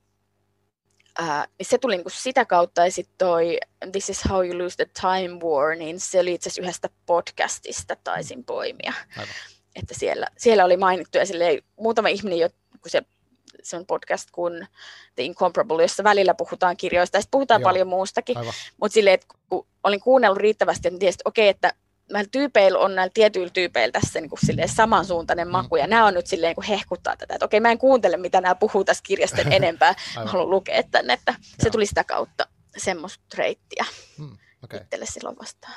Uh, se tuli niin kuin sitä kautta, ja sitten toi This is how you lose the time war, niin se oli itse asiassa yhdestä podcastista taisin mm. poimia. Aivan. Että siellä, siellä oli mainittu, ja muutama ihminen, jo, kun se se on podcast kuin The Incomparable, jossa välillä puhutaan kirjoista ja puhutaan Joo, paljon muustakin. Mutta silleen, että kun olin kuunnellut riittävästi, että tiesin, että okei, että näillä tyypeillä on näillä tietyillä tyypeillä tässä niin kuin silleen samansuuntainen mm. maku, ja nämä on nyt silleen niin kuin hehkuttaa tätä, että okei, mä en kuuntele, mitä nämä puhuu tässä kirjasta enempää, mä haluan lukea tänne, että Joo. se tuli sitä kautta semmoista reittiä mm, okay. itselle silloin vastaan.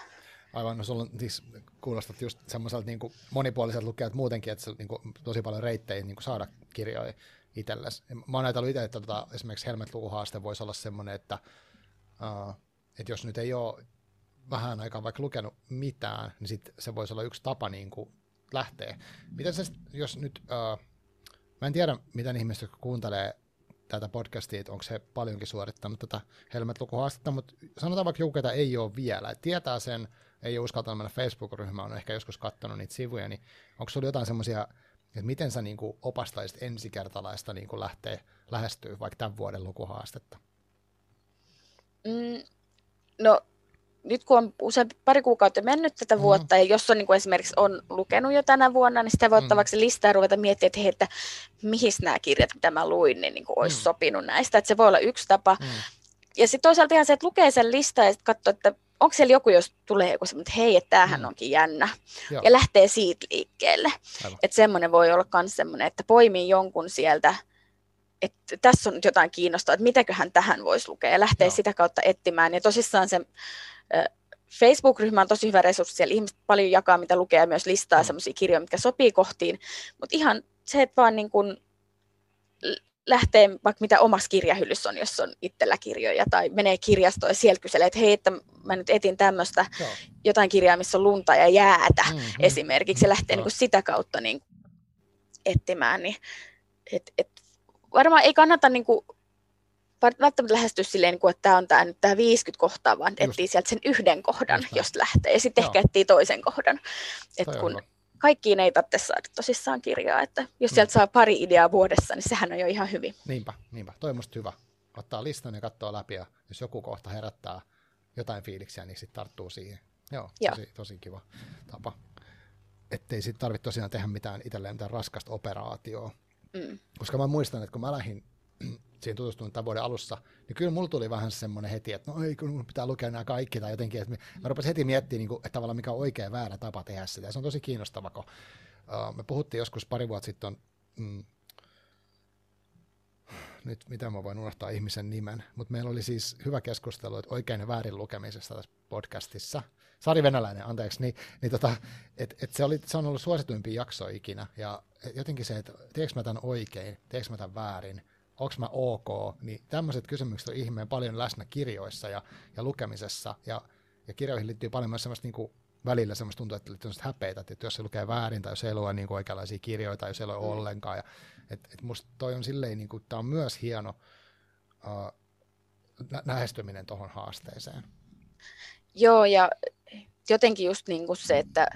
Aivan, no sulla on siis kuulostat just semmoiselta niin monipuoliselta lukijalta muutenkin, että se niin kuin, tosi paljon reittejä niin kuin saada kirjoja itsellesi. Mä oon ajatellut itse, että tota, esimerkiksi Helmet-lukuhaaste voisi olla semmoinen, että, uh, että jos nyt ei ole vähän aikaa vaikka lukenut mitään, niin sit se voisi olla yksi tapa niin kuin lähteä. Miten se, jos nyt, uh, mä en tiedä, miten ihmiset, jotka kuuntelee tätä podcastia, että onko se paljonkin suorittanut tätä Helmet-lukuhaastetta, mutta sanotaan vaikka joku, ei ole vielä, että tietää sen, ei ole uskaltanut mennä Facebook-ryhmään, on ehkä joskus katsonut niitä sivuja, niin onko sulla jotain semmoisia että miten sä niin kuin opastaisit ensikertalaista niin kuin lähteä lähestyä vaikka tämän vuoden lukuhaastetta? Mm, no nyt kun on usein pari kuukautta mennyt tätä mm. vuotta, mm. ja jos on niin kuin esimerkiksi on lukenut jo tänä vuonna, niin sitä voi ottaa mm. vaikka listaa ja ruveta miettimään, että, hei, että mihin nämä kirjat, mitä mä luin, niin, niin kuin olisi mm. sopinut näistä. Että se voi olla yksi tapa. Mm. Ja sitten toisaalta ihan se, että lukee sen listan ja katsoo, että onko siellä joku, jos tulee joku semmoinen, että hei, että tämähän mm. onkin jännä, Joo. ja lähtee siitä liikkeelle. Että semmoinen voi olla myös semmoinen, että poimii jonkun sieltä, että tässä on nyt jotain kiinnostavaa, että mitäköhän tähän voisi lukea, ja lähtee Joo. sitä kautta etsimään. Ja tosissaan se Facebook-ryhmä on tosi hyvä resurssi, siellä ihmiset paljon jakaa, mitä lukee, ja myös listaa mm. semmoisia kirjoja, mitkä sopii kohtiin, mutta ihan se, että vaan niin kuin lähtee vaikka mitä omassa kirjahyllyssä on, jos on itsellä kirjoja, tai menee kirjastoon ja siellä kyselee, että hei, että mä nyt etin tämmöistä jotain kirjaa, missä on lunta ja jäätä mm-hmm. esimerkiksi, ja lähtee niin kuin sitä kautta niin etsimään, niin et, et, varmaan ei kannata niin kuin, välttämättä lähestyä silleen, niin kuin, että tämä on tämä, nyt tämä 50 kohtaa, vaan etsii sieltä sen yhden kohdan, jos lähtee, ja sitten ehkä etsii toisen kohdan. Et kun, kaikkiin ei tarvitse saada tosissaan kirjaa, että jos mm. sieltä saa pari ideaa vuodessa, niin sehän on jo ihan hyvin. Niinpä, niinpä. Toi on hyvä. Ottaa listan ja katsoo läpi ja jos joku kohta herättää jotain fiiliksiä, niin sitten tarttuu siihen. Joo, Joo. Tosi, tosi kiva tapa. Ettei sitten tarvitse tosiaan tehdä mitään itselleen mitään raskasta operaatioa. Mm. Koska mä muistan, että kun mä lähdin siihen tutustuin tämän vuoden alussa, niin kyllä mulla tuli vähän semmoinen heti, että no ei, kun pitää lukea nämä kaikki tai jotenkin, että mä rupesin heti miettimään, niin kuin, että tavallaan mikä on oikea väärä tapa tehdä sitä. Ja se on tosi kiinnostava, kun uh, me puhuttiin joskus pari vuotta sitten, mm, nyt mitä mä voin unohtaa ihmisen nimen, mutta meillä oli siis hyvä keskustelu, että oikein ja väärin lukemisesta tässä podcastissa. Sari Venäläinen, anteeksi, niin, niin tota, et, et se, oli, se on ollut suosituimpia jaksoja ikinä, ja jotenkin se, että teekö mä tämän oikein, teekö mä tämän väärin, onko mä ok, niin tämmöiset kysymykset on ihmeen paljon läsnä kirjoissa ja, ja lukemisessa, ja, ja kirjoihin liittyy paljon myös semmoista niin kuin välillä semmoista tuntuu, että liittyy häpeitä, että jos se lukee väärin tai jos ei lue niin kuin oikeanlaisia kirjoja tai jos ei lue mm. ollenkaan. Ja, et, et musta toi on silleen, niin kuin, tämä on myös hieno uh, lähestyminen tuohon haasteeseen. Joo, ja jotenkin just niin kuin se, että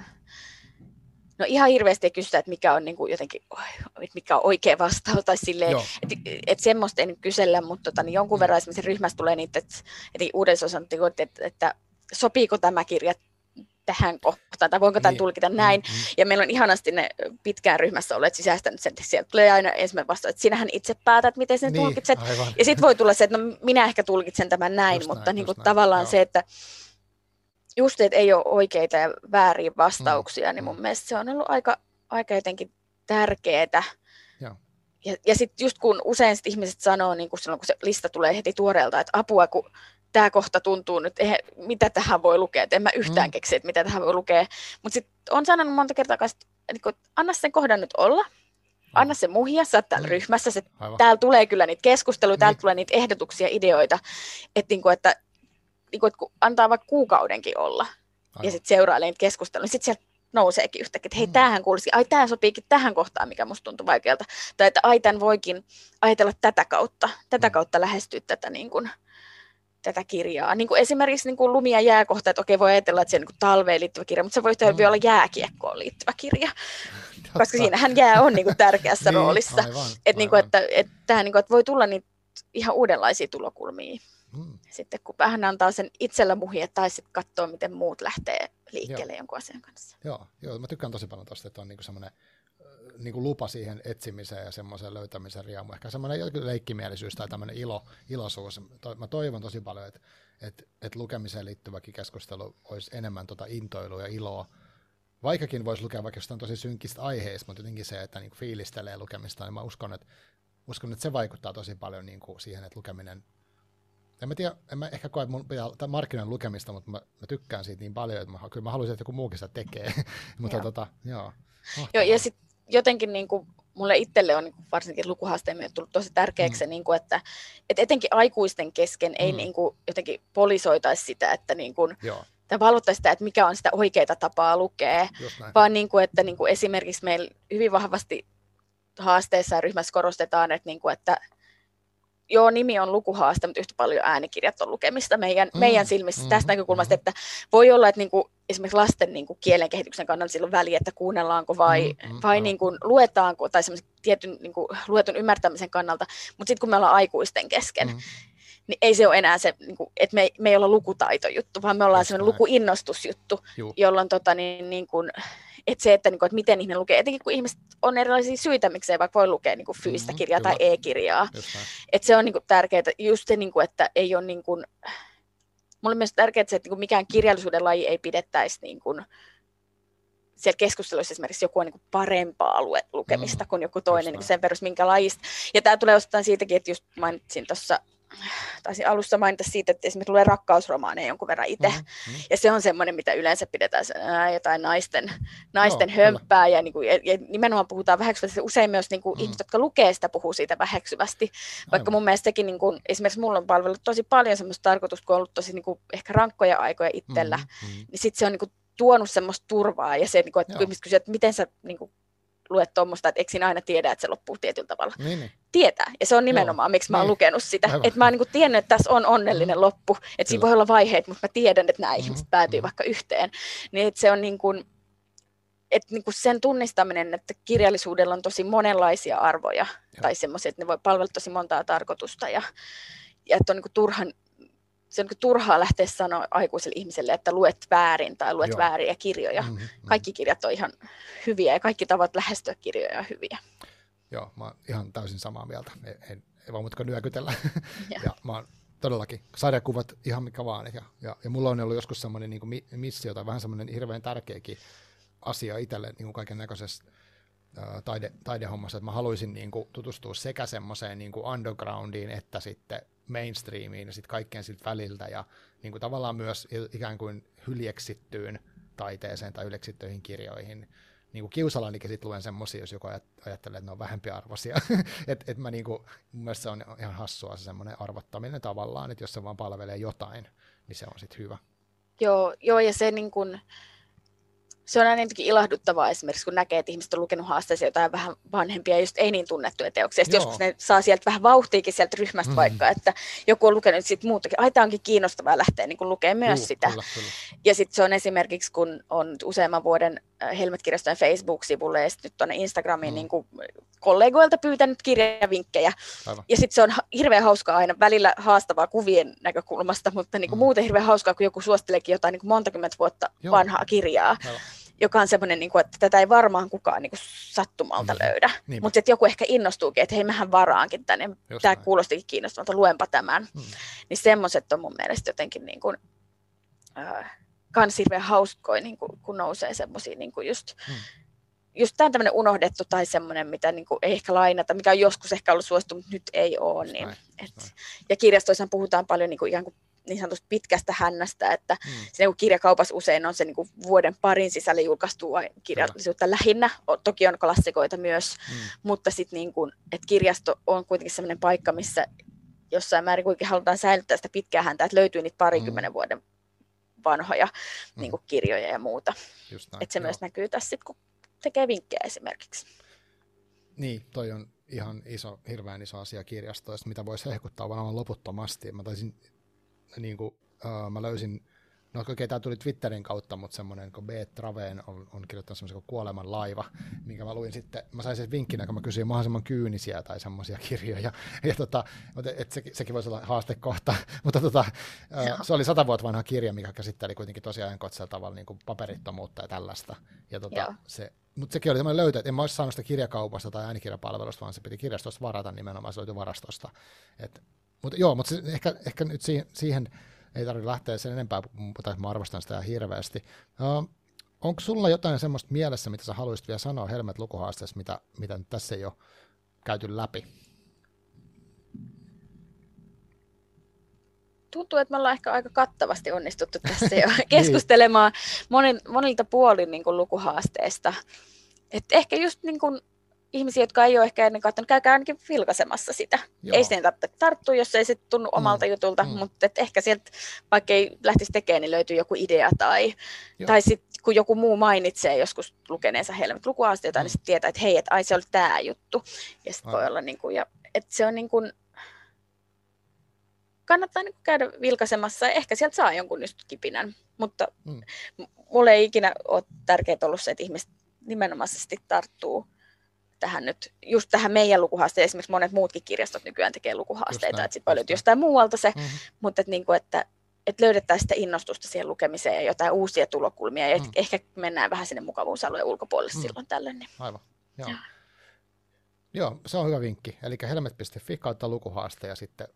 No ihan hirveästi ei kysytä, että mikä on niin kuin jotenkin, että mikä on oikea vastaus tai silleen, että, että semmoista ei nyt kysellä, mutta tota, niin jonkun mm. verran esimerkiksi ryhmässä tulee niitä, että, että uudessa että, että, että sopiiko tämä kirja tähän kohtaan, tai voinko tämän niin. tulkita näin. Mm-hmm. Ja meillä on ihanasti ne pitkään ryhmässä olleet sisäistänyt sen, että sieltä tulee aina ensimmäinen vastaus, että sinähän itse päätät, miten sen niin, tulkitset. Aivan. Ja sitten voi tulla se, että no minä ehkä tulkitsen tämän näin, just mutta näin, niin kuin tavallaan näin, se, että just, että ei ole oikeita ja vääriä vastauksia, mm. niin mun mm. mielestä se on ollut aika, aika jotenkin tärkeää. Ja, ja sitten just kun usein sit ihmiset sanoo, niin kun silloin kun se lista tulee heti tuoreelta, että apua, kun tämä kohta tuntuu nyt, eihän, mitä tähän voi lukea, että en mä yhtään mm. keksi, että mitä tähän voi lukea. Mutta sitten on sanonut monta kertaa, että niin anna sen kohdan nyt olla, anna se muhia, sä oot täällä mm. ryhmässä, se, täällä tulee kyllä niitä keskusteluja, niin. täältä tulee niitä ehdotuksia, ideoita, että, niin kuin, että, niin kuin, että kun antaa vaikka kuukaudenkin olla Aivan. ja sitten seurailee niitä keskusteluja, niin sitten sieltä nouseekin yhtäkkiä, että hei, mm. tämähän kuulisi, ai tämä sopiikin tähän kohtaan, mikä musta tuntuu vaikealta. Tai että ai tämän voikin ajatella tätä kautta, tätä mm. kautta lähestyä tätä, niin kuin, tätä kirjaa. Niin kuin esimerkiksi niin kuin lumi- ja jääkohta, että okei, voi ajatella, että se on niin talveen liittyvä kirja, mutta se voi mm. olla jääkiekkoon liittyvä kirja. Totta. Koska siinähän jää on niin kuin tärkeässä niin, roolissa. Aivan, että, niin kuin, että, että, että, niin kuin, että voi tulla niin ihan uudenlaisia tulokulmia. Hmm. Sitten kun vähän antaa sen itsellä muhia tai sitten katsoo, miten muut lähtee liikkeelle joo. jonkun asian kanssa. Joo, joo, mä tykkään tosi paljon tosta, että on niinku semmoinen niinku lupa siihen etsimiseen ja semmoisen löytämisen riemu. Ehkä semmoinen leikkimielisyys tai tämmöinen ilo, iloisuus. Mä toivon tosi paljon, että että että lukemiseen liittyväkin keskustelu olisi enemmän tota intoilua ja iloa. Vaikkakin voisi lukea vaikka jostain tosi synkistä aiheista, mutta jotenkin se, että niinku fiilistelee lukemista, niin mä uskon, että, uskon, että se vaikuttaa tosi paljon niinku siihen, että lukeminen en mä tiedä, en mä ehkä koe, mun pitää markkinan lukemista, mutta mä, mä, tykkään siitä niin paljon, että mä, kyllä mä haluaisin, että joku muukin sitä tekee. mutta joo. tota, joo. Joo, ja sitten jotenkin niin kuin, mulle itselle on niin kuin, varsinkin lukuhaasteemme tullut tosi tärkeäksi, mm. niin kuin, että, että etenkin aikuisten kesken ei mm. niin kuin, jotenkin polisoitaisi sitä, että niin kuin, Joo tai valvottaisi sitä, että mikä on sitä oikeaa tapaa lukea, vaan niin kuin, että niin kuin esimerkiksi meillä hyvin vahvasti haasteessa ja ryhmässä korostetaan, että, niin kuin, että joo, nimi on lukuhaaste, mutta yhtä paljon äänikirjat on lukemista meidän, mm, meidän silmissä mm, tästä näkökulmasta, mm. että voi olla, että niinku, esimerkiksi lasten niinku, kielen kehityksen kannalta silloin väliä, että kuunnellaanko vai, mm, mm, vai mm. Niinku, luetaanko, tai semmoisen tietyn niinku, luetun ymmärtämisen kannalta, mutta sitten kun me ollaan aikuisten kesken, mm. niin ei se ole enää se, niinku, että me, me ei olla lukutaitojuttu, vaan me ollaan semmoinen lukuinnostusjuttu, Juh. jolloin tota, niin, niin kuin, että se, että, niin kuin, että miten ihminen lukee, etenkin kun ihmiset on erilaisia syitä, miksi ei vaikka voi lukea niin kuin fyysistä mm-hmm, kirjaa kyllä. tai e-kirjaa. Että se on niin kuin, tärkeää, just se, niin kuin, että ei ole niin kuin, mulle myös tärkeää, että, se, että niin kuin mikään kirjallisuuden laji ei pidettäisi niin kuin, siellä keskusteluissa esimerkiksi joku on niin kuin parempaa lue, lukemista mm, kuin joku toinen niin kuin sen perus minkä lajista. Ja tämä tulee osittain siitäkin, että just mainitsin tuossa taisin alussa mainita siitä, että esimerkiksi tulee rakkausromaaneja jonkun verran itse. Mm-hmm. Ja se on semmoinen, mitä yleensä pidetään ää, jotain naisten, naisten no, hömppää. Ja, niin kuin, ja, ja, nimenomaan puhutaan väheksyvästi. Usein myös niin kuin, mm. ihmiset, jotka lukee sitä, puhuu siitä väheksyvästi. Vaikka mun mielestä sekin, niin kuin, esimerkiksi mulla on palvellut tosi paljon semmoista tarkoitusta, kun on ollut tosi niin kuin, ehkä rankkoja aikoja itsellä. Mm-hmm. Niin sitten se on niin kuin, tuonut semmoista turvaa. Ja se, niin kuin, että kun ihmiset kysyvät, että miten sä niin kuin, luet tuommoista, että eikö siinä aina tiedä, että se loppuu tietyllä tavalla. Niin, niin. Tietää. Ja se on nimenomaan, Joo. miksi mä oon niin. lukenut sitä. Että mä oon niin kuin tiennyt, että tässä on onnellinen mm. loppu. Että siinä voi olla vaiheet, mutta mä tiedän, että nämä mm. ihmiset päätyy mm. vaikka yhteen. Niin että se on niin kuin, että niin kuin sen tunnistaminen, että kirjallisuudella on tosi monenlaisia arvoja. Joo. Tai semmoisia, että ne voi palvella tosi montaa tarkoitusta. Ja, ja että on niin kuin turhan se on turhaa lähteä sanoa aikuiselle ihmiselle, että luet väärin tai luet Joo. vääriä kirjoja. Mm-hmm. mm-hmm. Kaikki kirjat on ihan hyviä ja kaikki tavat lähestyä kirjoja on hyviä. Joo, mä oon ihan täysin samaa mieltä. Ei, ei, ei vaan mutkaan nyökytellä. ja. ja mä oon todellakin sarjakuvat ihan mikä vaan. Ja, ja, ja mulla on ollut joskus semmoinen niin missio tai vähän semmoinen hirveän tärkeäkin asia itselle niin kaiken näköisessä taide, taidehommassa, että mä haluaisin niin kuin, tutustua sekä semmoiseen niin undergroundiin että sitten mainstreamiin ja sitten kaikkeen siltä väliltä ja niin kuin, tavallaan myös ikään kuin hyljeksittyyn taiteeseen tai yleksyttyihin kirjoihin. Niin kuin kiusallanikin sitten luen semmoisia, jos joku ajattelee, että ne on vähempiarvoisia. että et mä niin kuin, mun mielestä se on ihan hassua se semmoinen arvottaminen tavallaan, että jos se vaan palvelee jotain, niin se on sitten hyvä. Joo, joo, ja se niin kuin, se on aina jotenkin ilahduttavaa esimerkiksi, kun näkee, että ihmiset on lukenut haasteeseen jotain vähän vanhempia, just ei niin tunnettuja teoksia. Sitten joskus ne saa sieltä vähän vauhtiikin sieltä ryhmästä mm. vaikka, että joku on lukenut sitten muutakin. Ai, tämä onkin kiinnostavaa lähteä niin kuin lukea myös Juh, sitä. Kyllä, kyllä. Ja sitten se on esimerkiksi, kun on useamman vuoden äh, Helmet-kirjastojen Facebook-sivulle ja sitten nyt tuonne Instagramiin mm. niin kuin kollegoilta pyytänyt kirjavinkkejä. Aivan. Ja sitten se on hirveän hauskaa aina, välillä haastavaa kuvien näkökulmasta, mutta niin kuin mm. muuten hirveän hauskaa, kun joku suosteleekin jotain niin kuin monta vuotta Joo. vanhaa kirjaa. Aivan joka on semmoinen, niin kuin, että tätä ei varmaan kukaan niin kuin, sattumalta mm. löydä. Mutta sitten joku ehkä innostuukin, että hei, mähän varaankin tänne, tämä kuulostikin kiinnostavalta, luenpa tämän. Mm. Niin semmoiset on mun mielestä jotenkin niin kuin, äh, kans hirveän hauskoja, niin kuin, kun nousee semmoisia niin just, hmm. just tämä tämmöinen unohdettu tai semmoinen, mitä niin kuin ei ehkä lainata, mikä on joskus ehkä ollut suosittu, mutta nyt ei ole. Niin, näin, et, näin. Ja kirjastoissa puhutaan paljon niin kuin, ikään kuin niin sanotusti pitkästä hännästä, että hmm. se niin kirjakaupassa usein on se niin kuin vuoden parin sisällä julkaistua kirjallisuutta Kyllä. lähinnä. Toki on klassikoita myös, hmm. mutta sitten niin kuin, että kirjasto on kuitenkin sellainen paikka, missä jossain määrin kuitenkin halutaan säilyttää sitä pitkää häntä, että löytyy niitä parikymmenen hmm. vuoden vanhoja hmm. niin kuin kirjoja ja muuta. Että se Joo. myös näkyy tässä, sit, kun tekee vinkkejä esimerkiksi. Niin, toi on ihan iso, hirveän iso asia kirjastoista, mitä voisi hehkuttaa varmaan loputtomasti. Mä taisin niin kuin, uh, mä löysin, no okei, okay, tämä tuli Twitterin kautta, mutta semmoinen kuin B. Traveen on, on kirjoittanut semmoisen kuin Kuoleman laiva, minkä mä luin sitten, mä sain sen vinkkinä, kun mä kysyin mahdollisimman kyynisiä tai semmoisia kirjoja, ja tota, et se, sekin voisi olla haastekohta, mutta tota, uh, se oli sata vuotta vanha kirja, mikä käsitteli kuitenkin tosiaan ajankohtaisella tavalla niin kuin paperittomuutta ja tällaista, ja tota, se, mutta sekin oli semmoinen löytö, että en mä olisi saanut sitä kirjakaupasta tai äänikirjapalvelusta, vaan se piti kirjastosta varata nimenomaan, se löytyi varastosta. Et mutta joo, mutta ehkä, ehkä nyt siihen, siihen ei tarvitse lähteä sen enempää, mutta mä arvostan sitä hirveästi. Uh, onko sulla jotain semmoista mielessä, mitä sä haluaisit vielä sanoa Helmet lukuhaasteessa, mitä, mitä nyt tässä ei ole käyty läpi? Tuntuu, että me ollaan ehkä aika kattavasti onnistuttu tässä jo niin. keskustelemaan monin, monilta puolin niin kuin lukuhaasteesta. Et ehkä just niin kuin ihmisiä, jotka ei ole ehkä ennen katsonut, käykää ainakin vilkaisemassa sitä. Joo. Ei siihen tarvitse tarttua, jos ei se tunnu omalta mm. jutulta, mm. mutta et ehkä sieltä, vaikka ei lähtisi tekemään, niin löytyy joku idea tai, tai sitten kun joku muu mainitsee joskus lukeneensa Helmet lukuhaasteita, niin mm. niin sitten tietää, että hei, että ai se oli tämä juttu. Ja sitten voi olla niin kuin, ja, että se on niin kuin, kannattaa niin käydä vilkaisemassa ja ehkä sieltä saa jonkun just kipinän. Mutta mm. mulle ei ikinä ole tärkeää ollut se, että ihmiset nimenomaisesti tarttuu tähän nyt, just tähän meidän lukuhaasteeseen, esimerkiksi monet muutkin kirjastot nykyään tekee lukuhaasteita, että sitten voi löytyä jostain muualta se, mm-hmm. mutta että, niin kuin, että, että löydettäisiin sitä innostusta siihen lukemiseen ja jotain uusia tulokulmia, ja mm. ehkä mennään vähän sinne mukavuusalueen ulkopuolelle mm. silloin tällöin. Niin. Aivan, joo. Joo, se on hyvä vinkki. Eli helmet.fi kautta lukuhaaste ja sitten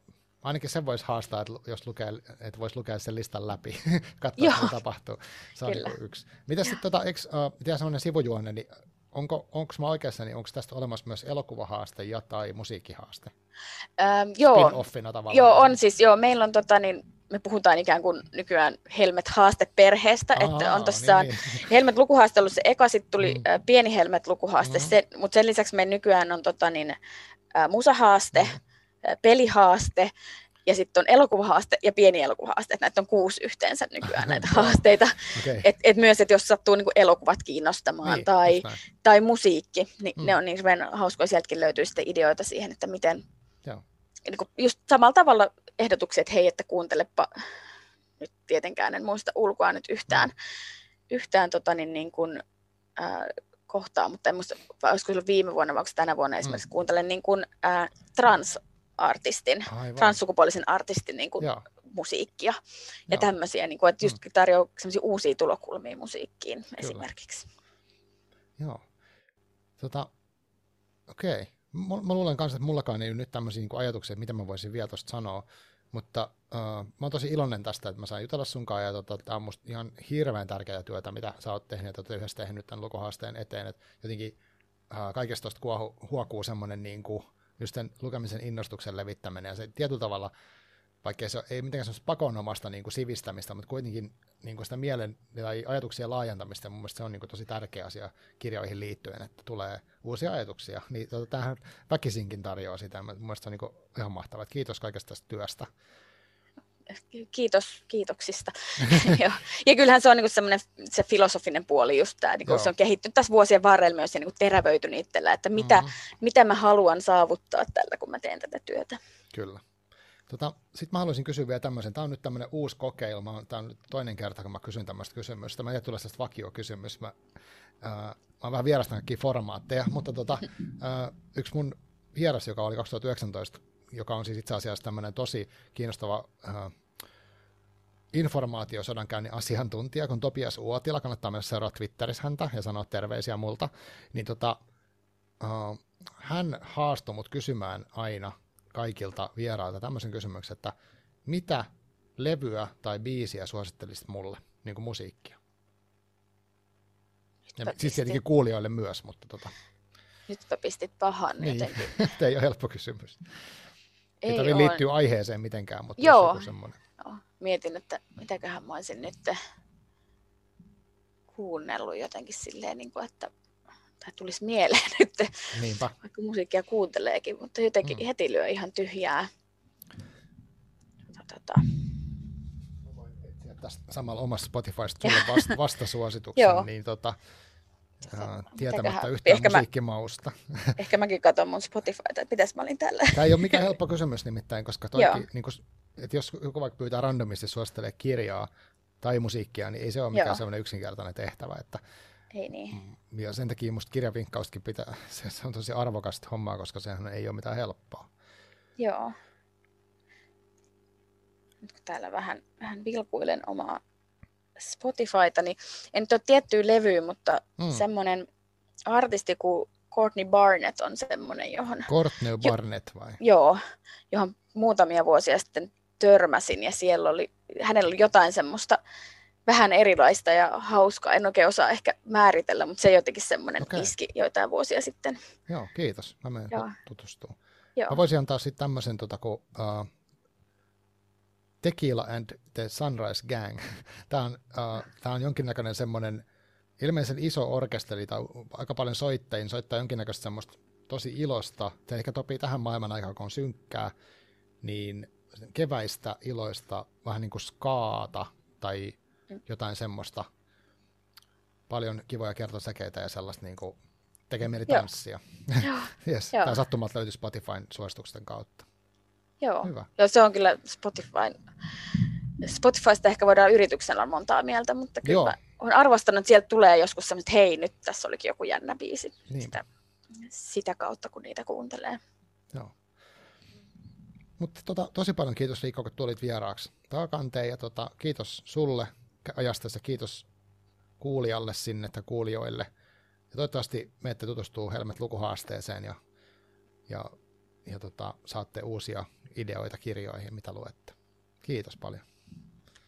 ainakin sen voisi haastaa, että jos lukee, että voisi lukea sen listan läpi, katsoa, mitä tapahtuu. Se on niin yksi. Mitä sitten, tota, eikö, uh, sellainen sivujuonne, niin onko, onko mä oikeassa, niin onko tästä olemassa myös elokuvahaaste ja tai musiikkihaaste? Ähm, joo, joo on siis, joo, meillä on tota, niin, me puhutaan ikään kuin nykyään Helmet haasteperheestä, Aha, että on niin, niin. Helmet lukuhaaste ollut se eka, sitten tuli mm. äh, pieni Helmet lukuhaaste, mm. se, mutta sen lisäksi me nykyään on tota, niin, äh, musahaaste, mm. pelihaaste, ja sitten on elokuvahaaste ja pieni elokuvahaaste, että näitä on kuusi yhteensä nykyään näitä haasteita. Okay. Et, et myös, että jos sattuu niinku elokuvat kiinnostamaan niin, tai, tai musiikki, niin mm. ne on niin hauskoja, sieltäkin löytyy sitten ideoita siihen, että miten, Joo. Niin just samalla tavalla ehdotuksia, että hei, että kuuntelepa, nyt tietenkään en muista ulkoa nyt yhtään, mm. yhtään tota, niin, niin kuin, äh, kohtaa, mutta en muista, olisiko viime vuonna vai tänä vuonna esimerkiksi mm. kuuntelen niin kuin, äh, trans artistin, Aivan. transsukupuolisen artistin niin kuin, musiikkia. Joo. Ja tämmöisiä, niin kuin, että just mm. tarjoaa uusia tulokulmia musiikkiin Kyllä. esimerkiksi. Joo. Tota, okei. Okay. Mä luulen kanssa, että mullakaan ei ole nyt tämmöisiä niin ajatuksia, mitä mä voisin vielä tuosta sanoa, mutta uh, mä oon tosi iloinen tästä, että mä sain jutella sunkaan, ja tota, tämä on musta ihan hirveän tärkeää työtä, mitä sä oot tehnyt, ja yhdessä tehnyt tämän lukuhaasteen eteen, että jotenkin uh, kaikesta tuosta huokuu semmoinen niin kuin, just sen lukemisen innostuksen levittäminen ja se tietyllä tavalla, vaikka se ei mitenkään semmoista pakonomasta niin kuin sivistämistä, mutta kuitenkin niin kuin sitä mielen tai ajatuksia laajentamista, mun mielestä se on niin kuin tosi tärkeä asia kirjoihin liittyen, että tulee uusia ajatuksia. Niin tota, tämähän väkisinkin tarjoaa sitä, mun mielestä se on niin kuin ihan mahtavaa. Kiitos kaikesta tästä työstä kiitos kiitoksista. ja kyllähän se on niin semmoinen se filosofinen puoli just tämä, niin se on kehittynyt tässä vuosien varrella myös ja niin terävöitynyt itsellä, että mitä, mm-hmm. mitä mä haluan saavuttaa tällä, kun mä teen tätä työtä. Kyllä. Tota, Sitten mä haluaisin kysyä vielä tämmöisen, tämä on nyt tämmöinen uusi kokeilu, tämä on nyt toinen kerta, kun mä kysyn tämmöistä kysymystä, mä en tiedä tästä vakiokysymys, mä, äh, mä oon vähän vierastanut kaikkia formaatteja, mutta tota, äh, yksi mun vieras, joka oli 2019 joka on siis itse asiassa tämmöinen tosi kiinnostava äh, informaatiosodankäynnin asiantuntija, kun Topias Uotila, kannattaa myös seurata Twitterissä häntä ja sanoa terveisiä multa, niin tota, äh, hän haastoi mut kysymään aina kaikilta vierailta tämmöisen kysymyksen, että mitä levyä tai biisiä suosittelisit mulle? niin kuin musiikkia. Ja siis tietenkin kuulijoille myös, mutta tota, Nytpä pistit pahan. niin, joten tämä ei ole helppo kysymys. Ei, ei tarvitse liittyä aiheeseen mitenkään, mutta Joo. joku semmoinen. Joo, Mietin, että mitäköhän mä olisin nyt kuunnellut jotenkin silleen, niin kuin, että tai tulisi mieleen nyt, Niinpä. vaikka musiikkia kuunteleekin, mutta jotenkin Mm. heti lyö ihan tyhjää. Tota, Etsiä tästä samalla omassa Spotifysta sulle vasta, vastasuosituksen, niin tota, tietämättä yhtään ehkä mä, musiikkimausta. ehkä mäkin katson mun Spotifyta, että pitäis mä olin tällä. Tämä ei ole mikään helppo kysymys nimittäin, koska toikin, niin kun, että jos joku vaikka pyytää randomisti suosittelee kirjaa tai musiikkia, niin ei se ole mikään Joo. sellainen yksinkertainen tehtävä. Että, Ei niin. ja sen takia musta kirjavinkkauskin pitää, se, se on tosi arvokasta hommaa, koska sehän ei ole mitään helppoa. Joo. Nyt kun täällä vähän, vähän vilkuilen omaa Spotifyta, niin en nyt ole tiettyä levyä, mutta Mm. mm. semmoinen artisti kuin Courtney Barnett on semmoinen, johon, Courtney Barnett vai? joo, johon muutamia vuosia sitten törmäsin ja siellä oli, hänellä oli jotain semmoista vähän erilaista ja hauskaa. En oikein osaa ehkä määritellä, mutta se jotenkin semmoinen okay. iski joitain vuosia sitten. Joo, kiitos. Mä menen tutustumaan. Joo, Mä voisin antaa sitten tämmöisen tota, kuin uh, Tequila and the Sunrise Gang. Tämä on, uh, tää on jonkinnäköinen semmoinen ilmeisen iso orkesteri tai aika paljon soittajia, soittaa jonkinnäköistä semmoista tosi ilosta. Se ehkä topii tähän maailman aikaan, kun on synkkää, niin keväistä iloista vähän niin kuin skaata tai jotain semmoista. Paljon kivoja kertosäkeitä ja sellaista niin kuin tekee mieli tanssia. Joo. yes, Joo. tämä sattumalta löytyy Spotifyn suositusten kautta. Joo. Hyvä. Joo, se on kyllä Spotify. Spotifysta ehkä voidaan yrityksellä montaa mieltä, mutta kyllä Joo. mä olen arvostanut, että sieltä tulee joskus semmoista, että hei, nyt tässä olikin joku jännä biisi. Niin. Sitä, sitä kautta, kun niitä kuuntelee. Joo. Mutta tota, tosi paljon kiitos Riikko, kun tulit vieraaksi taakanteen ja tota, kiitos sulle ajastasi ja kiitos kuulijalle sinne tai kuulijoille. Ja toivottavasti menette tutustuu Helmet lukuhaasteeseen ja, ja, ja tota, saatte uusia ideoita kirjoihin, mitä luette. Kiitos paljon.